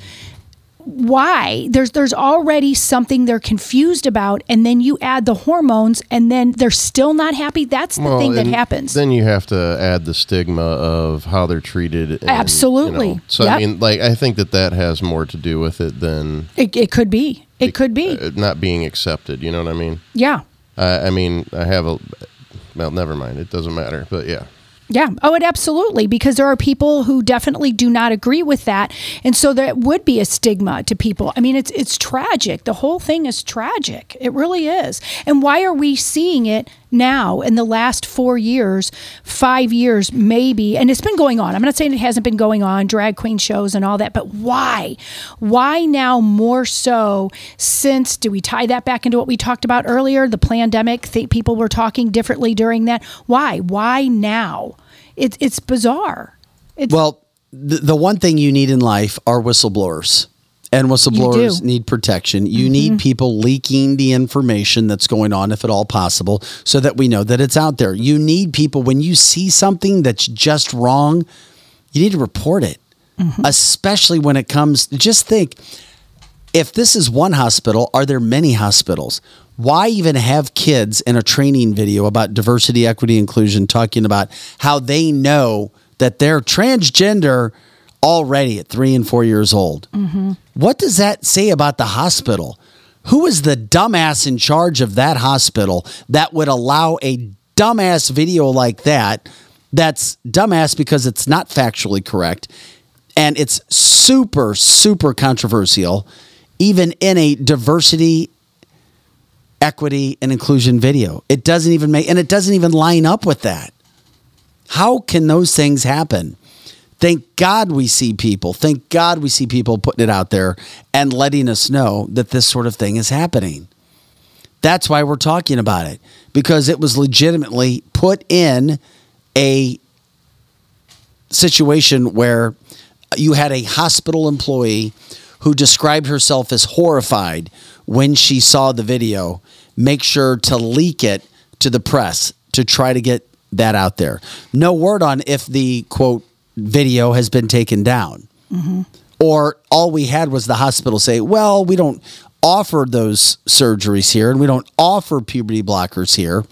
why? There's there's already something they're confused about and then you add the hormones and then they're still not happy. That's the thing that happens. Then you have to add the stigma of how they're treated. and, you Absolutely. know. So Yep. I mean, like I think that that has more to do with it than it, it could be. It could be. uh, not being accepted. You know what I mean? yeah. Uh, I mean, I have a. Well, never mind. It doesn't matter. But yeah. Yeah. Oh, it absolutely because there are people who definitely do not agree with that, and so that would be a stigma to people. I mean, it's it's tragic. The whole thing is tragic. It really is. And why are we seeing it now in the last four years, five years, maybe? And it's been going on. I'm not saying it hasn't been going on, drag queen shows and all that, but why? Why now more so? Since do we tie that back into what we talked about earlier? The pandemic. Th- people were talking differently during that. Why? Why now? It's it's bizarre. It's, Well, the, the one thing you need in life are whistleblowers. And whistleblowers. Mm-hmm. need protection. You need people leaking the information that's going on, if at all possible, so that we know that it's out there. You need people, when you see something that's just wrong, you need to report it, Mm-hmm. especially when it comes. Just think if this is one hospital, are there many hospitals? Why even have kids in a training video about diversity, equity, inclusion, talking about how they know that they're transgender already at three and four years old? Mm-hmm. What does that say about the hospital? Who is the dumbass in charge of that hospital that would allow a dumbass video like that? That's dumbass because it's not factually correct And it's super, super controversial, even in a diversity, equity, and inclusion video. It doesn't even make, and it doesn't even line up with that. How can those things happen? Thank God we see people. Thank God we see people putting it out there and letting us know that this sort of thing is happening. That's why we're talking about it because it was legitimately put in a situation where you had a hospital employee who described herself as horrified when she saw the video make sure to leak it to the press to try to get that out there. No word on if the quote video has been taken down. Mm-hmm. Or all we had was the hospital say, well, we don't offer those surgeries here and we don't offer puberty blockers here.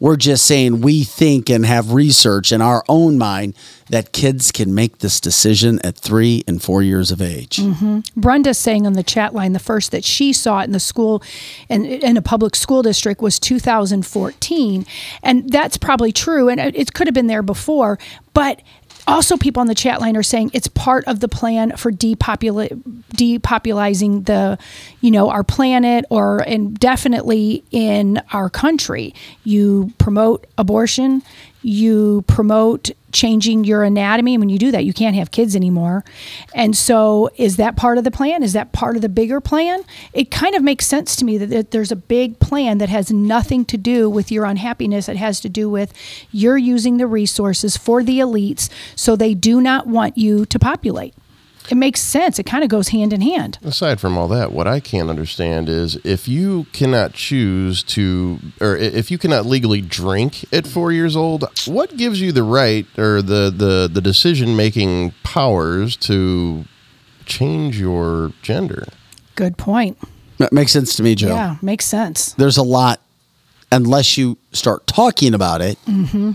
We're just saying we think and have research in our own mind that kids can make this decision at three and four years of age. Mm-hmm. Brenda's saying on the chat line the first that she saw it in the school and in a public school district was 2014 and that's probably true and it could have been there before but also people on the chat line are saying it's part of the plan for depopula- depopulizing the you know our planet or and definitely in our country. You promote abortion you promote changing your anatomy. And when you do that, you can't have kids anymore. And so, is that part of the plan? Is that part of the bigger plan? It kind of makes sense to me that, that there's a big plan that has nothing to do with your unhappiness. It has to do with you're using the resources for the elites so they do not want you to populate. It makes sense. It kind of goes hand in hand. Aside from all that, what I can't understand is if you cannot choose to, or if you cannot legally drink at four years old, what gives you the right or the the, the decision making powers to change your gender? Good point. That makes sense to me, Joe. Yeah, makes sense. There's a lot, unless you start talking about it, hmm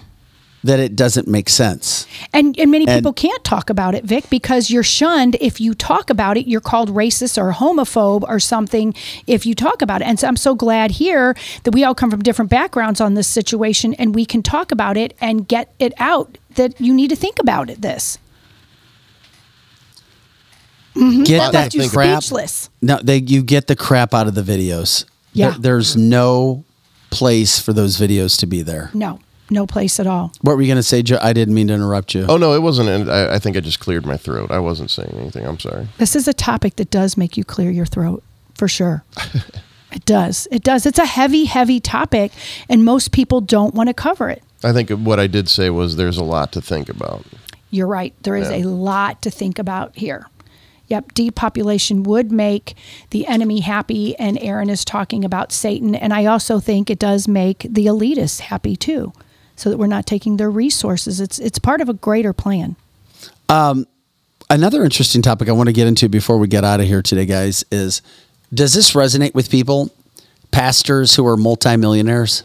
that it doesn't make sense. And, and many And- people can't talk about it, Vic, because you're shunned. If you talk about it, you're called racist or homophobe or something if you talk about it. And so I'm so glad here that we all come from different backgrounds on this situation and we can talk about it and get it out that you need to think about it. This. Mhm. Get That that crap. speechless. No, they you get the crap out of the videos. Yeah. There- there's no place for those videos to be there. No, no place at all. What were you going to say, Joe? I didn't mean to interrupt you. Oh no, it wasn't. I, I think I just cleared my throat. I wasn't saying anything. I'm sorry. This is a topic that does make you clear your throat for sure. it does. It does. It's a heavy, heavy topic, and most people don't want to cover it. I think what I did say was there's a lot to think about. You're right. There is Yeah. a lot to think about here. Yep, depopulation would make the enemy happy, and Aaron is talking about Satan. And I also think it does make the elitists happy too, so that we're not taking their resources. It's it's part of a greater plan. Um, another interesting topic I want to get into before we get out of here today, guys, is does this resonate with people, pastors who are multimillionaires?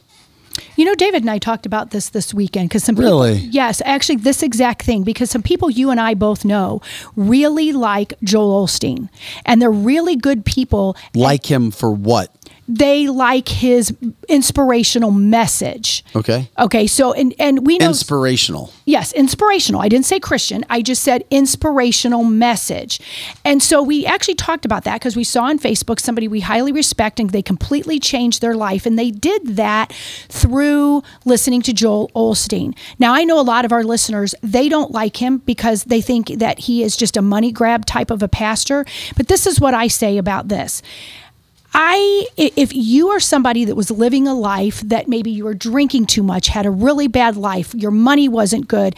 You know, David and I talked about this this weekend because some people, Really? yes, actually, this exact thing because some people you and I both know really like Joel Olstein, and they're really good people. Like him for what? They like his inspirational message. Okay. Okay, so and and we know Inspirational. Yes, inspirational. I didn't say Christian. I just said inspirational message. And so we actually talked about that because we saw on Facebook somebody we highly respect and they completely changed their life. And they did that through listening to Joel Olstein. Now, I know a lot of our listeners, they don't like him because they think that he is just a money grab type of a pastor. But this is what I say about this. I, if you are somebody that was living a life that maybe you were drinking too much, had a really bad life, your money wasn't good,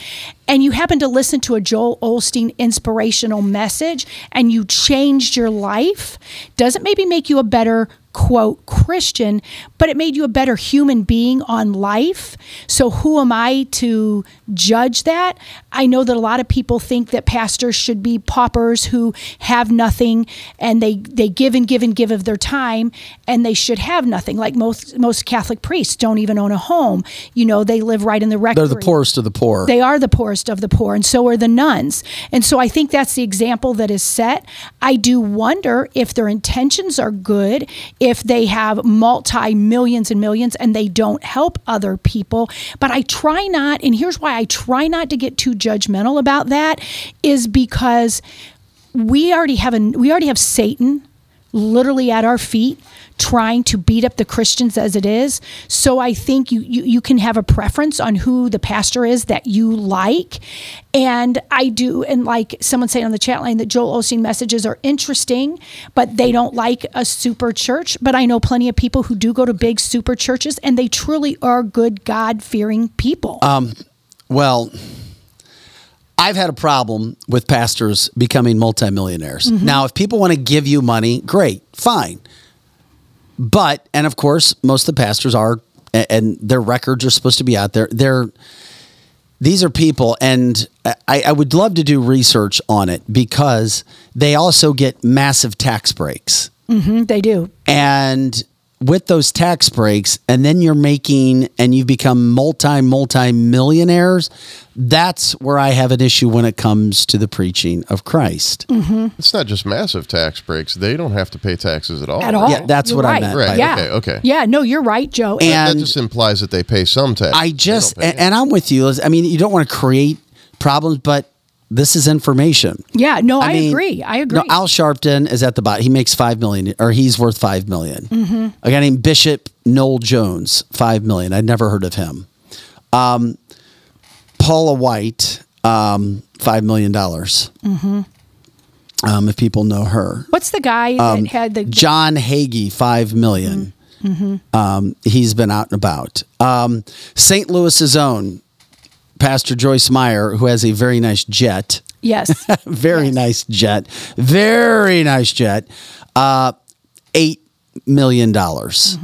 and you happened to listen to a Joel Olstein inspirational message and you changed your life, doesn't maybe make you a better quote Christian, but it made you a better human being on life. So who am I to judge that? I know that a lot of people think that pastors should be paupers who have nothing and they they give and give and give of their time and they should have nothing. Like most most Catholic priests don't even own a home. You know, they live right in the rectory. They're the poorest of the poor. They are the poorest of the poor, and so are the nuns. And so I think that's the example that is set. I do wonder if their intentions are good, if they have multi millions and millions and they don't help other people. But I try not, and here's why I try not to get too judgmental about that, is because we already have a we already have Satan literally at our feet trying to beat up the Christians as it is. So I think you, you you can have a preference on who the pastor is that you like. And I do and like someone saying on the chat line that Joel Osteen messages are interesting, but they don't like a super church. But I know plenty of people who do go to big super churches and they truly are good God fearing people. Um, well, I've had a problem with pastors becoming multimillionaires. Mhm. Now, if people want to give you money, great, fine. But, and of course, most of the pastors are, and their records are supposed to be out there. They're, these are people, and I, I would love to do research on it because they also get massive tax breaks. hmm they do. And with those tax breaks, and then you're making and you've become multi, multi millionaires, that's where I have an issue when it comes to the preaching of Christ. Mm-hmm. It's not just massive tax breaks. They don't have to pay taxes at all. At all. Yeah, that's You're what I right. meant Right. Yeah. Okay. Okay. Yeah, no, you're right, Joe. And that just implies that they pay some tax. I just, and, and I'm with you. I mean, you don't want to create problems, but this is information. yeah, no, I, mean, agree. I agree. No, Al Sharpton is at the bottom. He makes five million, or he's worth five million. Mm-hmm. A guy named Bishop Noel Jones, five million. I'd never heard of him. Um, Paula White, um, five million dollars. hmm Um, if people know her, What's the guy Um, that had the John Hagee, five million. hmm Um, he's been out and about. Um, St. Louis's own Pastor Joyce Meyer, who has a very nice jet. Yes. very nice jet. Very nice jet. Uh, eight million dollars.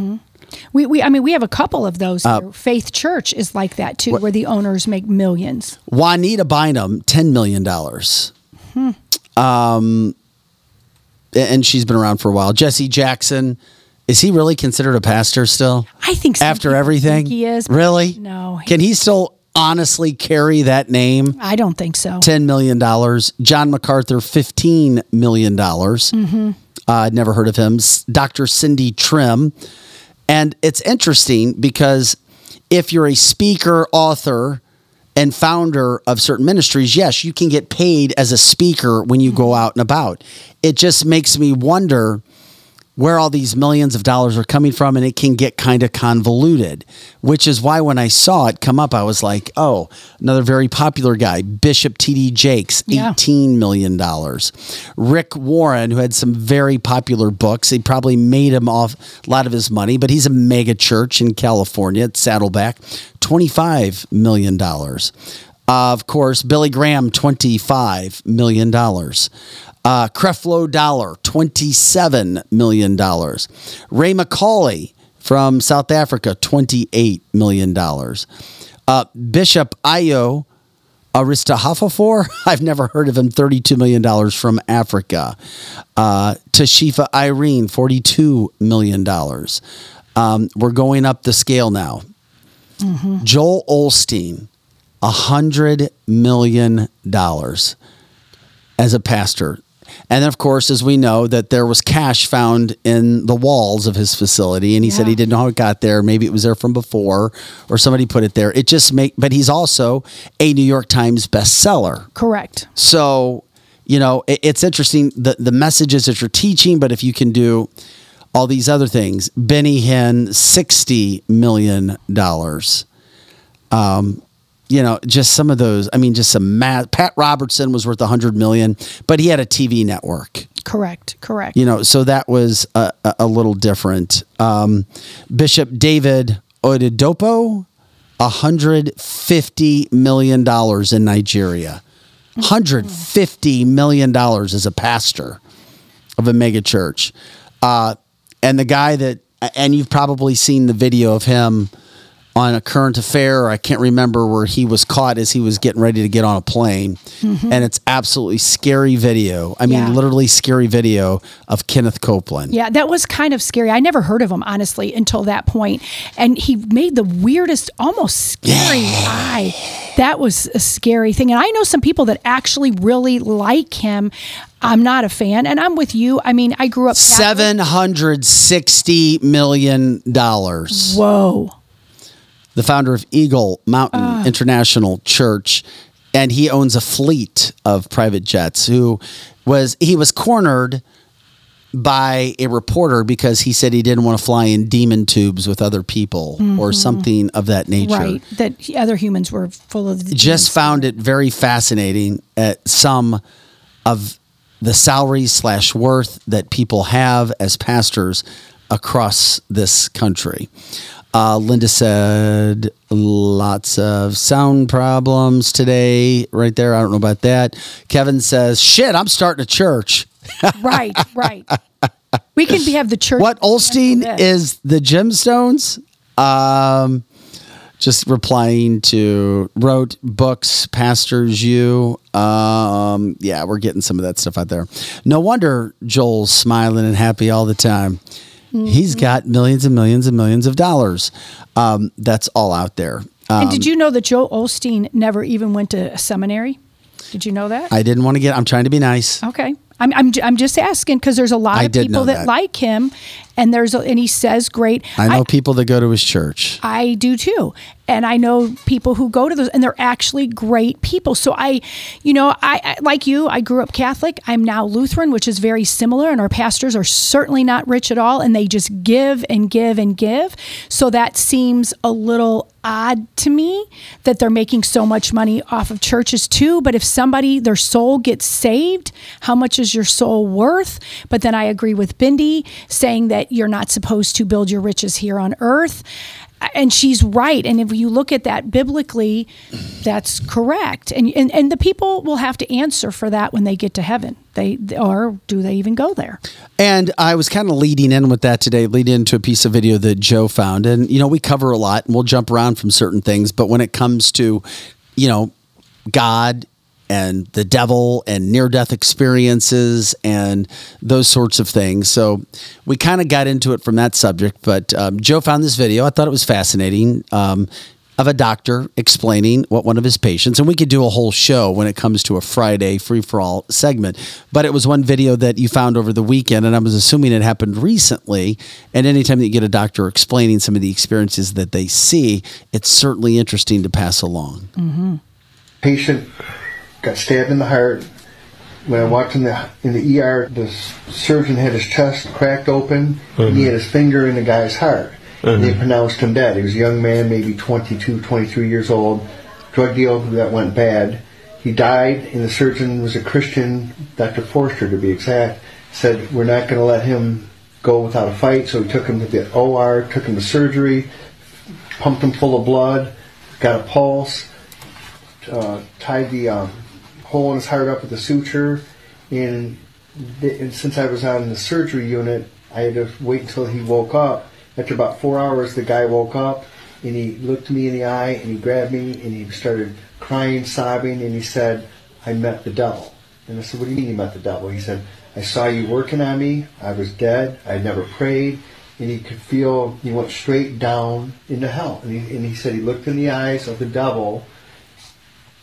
We, we I mean we have a couple of those. Uh. Faith Church is like that too, where the owners make millions. Juanita Bynum, ten million dollars. Hmm. Um, and she's been around for a while. Jesse Jackson, is he really considered a pastor still? I think some after everything, think he is. Really? No, Can he still honestly carry that name? I don't think so. Ten million dollars. John MacArthur, fifteen million dollars. Mhm. Uh, I'd never heard of him. Dr. Cindy Trimm. And it's interesting because if you're a speaker, author, and founder of certain ministries, yes, you can get paid as a speaker when you go out and about. It just makes me wonder where all these millions of dollars are coming from and it can get kind of convoluted which is why when i saw it come up i was like oh another very popular guy bishop td jakes Yeah. 18 million dollars. Rick warren who had some very popular books he probably made him off a lot of his money but he's a mega church in california at saddleback 25 million dollars. Uh, of course billy graham 25 million dollars uh, Creflo Dollar, $27 million. Ray McCauley from South Africa, $28 million. Uh, Bishop Ayo Aristohafafor, I've never heard of him, $32 million from Africa. Uh, Tashifa Irene, $42 million. Um, we're going up the scale now. Joel Olstein, $100 million as a pastor. And of course, as we know, that there was cash found in the walls of his facility, and he said he didn't know how it got there. Maybe it was there from before, or somebody put it there. It just make, but he's also a New York Times bestseller. Correct. So, you know, it, it's interesting the the messages that you're teaching, but if you can do all these other things, Benny Hinn, sixty million dollars. Um, you know, just some of those. I mean, just some math. Pat Robertson was worth a hundred million, but he had a TV network. Correct. Correct. You know, so that was a, a, little different. Um, Bishop David hundred fifty million dollars in Nigeria. Hundred fifty million dollars as a pastor of a mega church, uh, and the guy that, and you've probably seen the video of him on a current affair. I can't remember where he was caught as he was getting ready to get on a plane, Mhm. and it's absolutely scary video. I mean, Yeah. literally scary video of Kenneth Copeland. Yeah, that was kind of scary. I never heard of him honestly until that point, and he made the weirdest, almost scary eye. That was a scary thing. And I know some people that actually really like him. I'm not a fan, and I'm with you. I mean, I grew up Seven hundred sixty million dollars. Whoa. The founder of Eagle Mountain ah. International Church, and he owns a fleet of private jets. Who was he was cornered by a reporter because he said he didn't want to fly in demon tubes with other people or mm-hmm. something of that nature. Right. That other humans were full of the just found it very fascinating at some of the salaries slash worth that people have as pastors across this country. Uh, Linda said lots of sound problems today, right there. I don't know about that. Kevin says, "Shit, I'm starting a church." right, right. We can be, have the church. What Olstein is the gemstones? Um, just replying to wrote books, pastors you. Um, yeah, we're getting some of that stuff out there. No wonder Joel's smiling and happy all the time. He's Mm-hmm. got millions and millions and millions of dollars. Um, that's all out there. Um, and did you know that Joe Osteen never even went to a seminary? Did you know that? I didn't want to get. I'm trying to be nice. Okay. I'm, I'm, I'm just asking because there's a lot I of people that, that. like him, and there's a, and he says great. I know people that go to his church. I do too. And I know people who go to those and they're actually great people. So I, you know, I, I like you, I grew up Catholic. I'm now Lutheran, which is very similar and our pastors are certainly not rich at all and they just give and give and give. So that seems a little odd to me that they're making so much money off of churches too, but if somebody their soul gets saved, how much is your soul worth? But then I agree with Bindi saying that you're not supposed to build your riches here on earth. And she's right. And if you look at that biblically that's correct. And, and and the people will have to answer for that when they get to heaven. They or do they even go there? And I was kind of leading in with that today, leading into a piece of video that Joe found. And, you know, we cover a lot and we'll jump around from certain things. But when it comes to, you know, God and the devil and near death experiences and those sorts of things. So we kind of got into it from that subject. But um, Joe found this video. I thought it was fascinating. Um, of a doctor explaining what one of his patients, and we could do a whole show when it comes to a Friday free for all segment. But it was one video that you found over the weekend, and I was assuming it happened recently. And anytime that you get a doctor explaining some of the experiences that they see, it's certainly interesting to pass along. patient got stabbed in the heart. When I walked in the in the ER, the surgeon had his chest cracked open, and he had his finger in the guy's heart. And they pronounced him dead. He was a young man, maybe 22, 23 years old. Drug deal that went bad. He died, and the surgeon was a Christian, Dr. Forster to be exact. Said we're not going to let him go without a fight, so we took him to the OR, took him to surgery, pumped him full of blood, got a pulse, uh, tied the um, hole in his heart up with a suture, and, and since I was on the surgery unit, I had to wait until he woke up. After about four hours, the guy woke up and he looked me in the eye and he grabbed me and he started crying, sobbing, and he said, "I met the devil." And I said, "What do you mean you met the devil?" He said, "I saw you working on me. I was dead. I never prayed." And he could feel he went straight down into hell. And he, and he said he looked in the eyes of the devil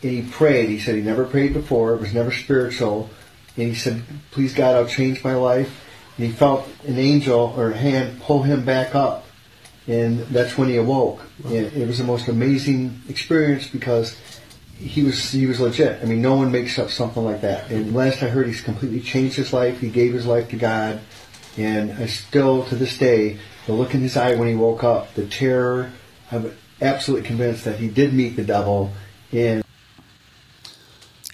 and he prayed. He said he never prayed before. It was never spiritual. And he said, "Please God, I'll change my life." And he felt an angel or a hand pull him back up, and that's when he awoke. And it was the most amazing experience because he was he was legit. I mean, no one makes up something like that. And last I heard, he's completely changed his life. He gave his life to God, and I still to this day, the look in his eye when he woke up, the terror. I'm absolutely convinced that he did meet the devil, and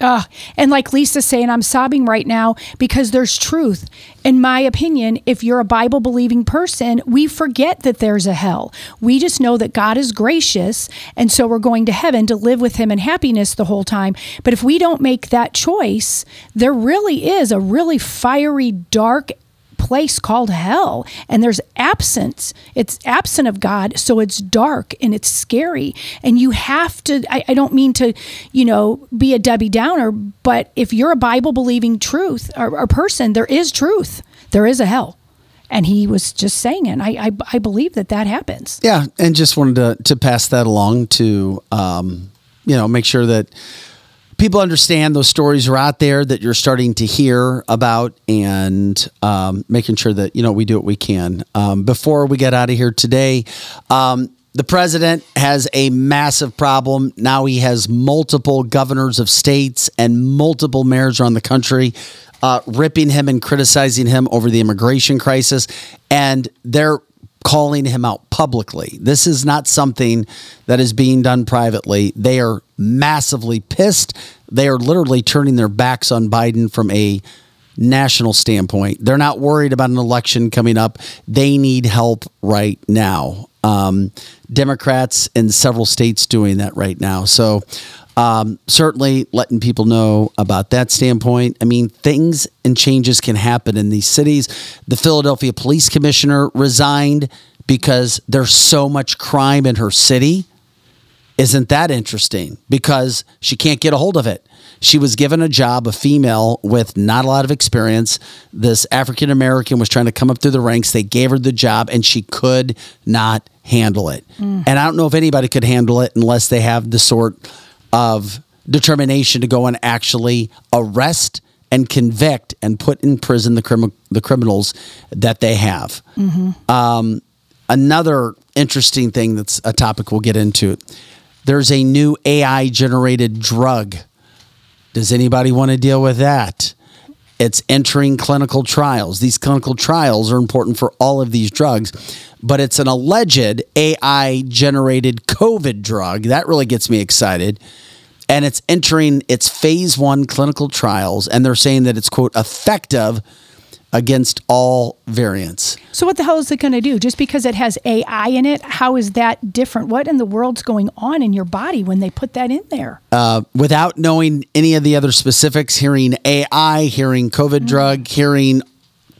Ah, and like Lisa's saying, I'm sobbing right now because there's truth. In my opinion, if you're a Bible believing person, we forget that there's a hell. We just know that God is gracious, and so we're going to heaven to live with Him in happiness the whole time. But if we don't make that choice, there really is a really fiery, dark place called hell. And there's absence. It's absent of god so it's dark and it's scary. And you have to I, I don't mean to you know be a debbie downer but if you're a bible believing truth or, or person there is truth. There is a hell. And he was just saying it. I, I i believe that that happens. Yeah, and just wanted to to pass that along to um, you know, make sure that people understand those stories are out there that you're starting to hear about and um, making sure that, you know, we do what we can. Um, before we get out of here today, um, the president has a massive problem. Now he has multiple governors of states and multiple mayors around the country uh, ripping him and criticizing him over the immigration crisis. And they're calling him out publicly. This is not something that is being done privately. They are massively pissed. They are literally turning their backs on Biden from a national standpoint. They're not worried about an election coming up. They need help right now. Um, Democrats in several states doing that right now. So, um, certainly letting people know about that standpoint. I mean, things and changes can happen in these cities. The Philadelphia police commissioner resigned because there's so much crime in her city. Isn't that interesting? Because she can't get a hold of it. She was given a job, a female with not a lot of experience. This African American was trying to come up through the ranks. They gave her the job and she could not handle it. And I don't know if anybody could handle it unless they have the sort of determination to go and actually arrest and convict and put in prison the, crim- the criminals that they have. Um, another interesting thing that's a topic we'll get into. There's a new AI generated drug. Does anybody want to deal with that? It's entering clinical trials. These clinical trials are important for all of these drugs, but it's an alleged AI generated COVID drug. That really gets me excited. And it's entering its phase one clinical trials, and they're saying that it's, quote, effective against all variants. So what the hell is it going to do? Just because it has AI in it, how is that different? What in the world's going on in your body when they put that in there? uh, without knowing any of the other specifics, hearing AI, hearing COVID drug, hearing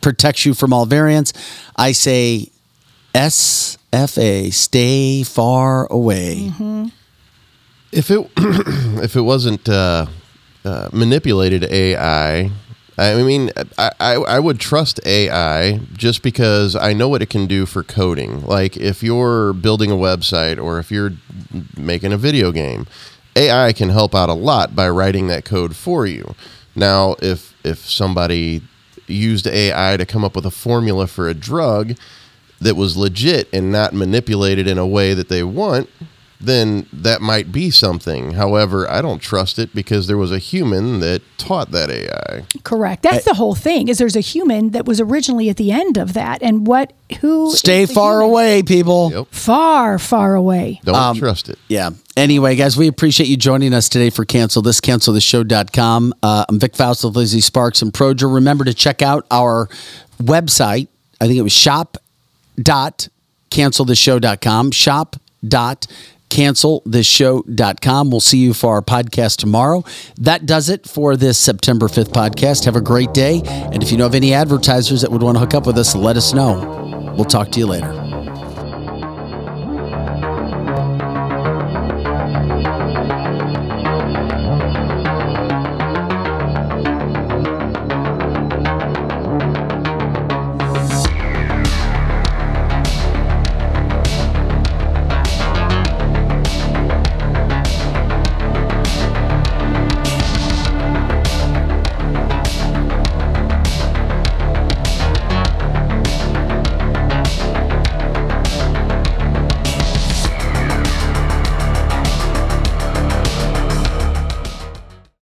protects you from all variants, I say SFA, stay far away. If it if it wasn't uh, uh, manipulated AI, I mean, I, I I would trust AI just because I know what it can do for coding. Like if you're building a website or if you're making a video game, AI can help out a lot by writing that code for you. Now, if if somebody used AI to come up with a formula for a drug that was legit and not manipulated in a way that they want, then that might be something. However, I don't trust it because there was a human that taught that AI. Correct. That's the whole thing. Is there's a human that was originally at the end of that, and what who is Stay far human? away, people. far far away. Don't trust it. Yeah. Anyway, guys, we appreciate you joining us today for Cancel This, CancelTheShow.com. Uh, I'm Vic Faust with Lizzie Sparks and Proger. Remember to check out our website. I think it was shop.canceltheshow.com. Shop.canceltheshow.com. We'll see you for our podcast tomorrow. That does it for this September 5th podcast. Have a great day. And if you know of any advertisers that would want to hook up with us, let us know. We'll talk to you later.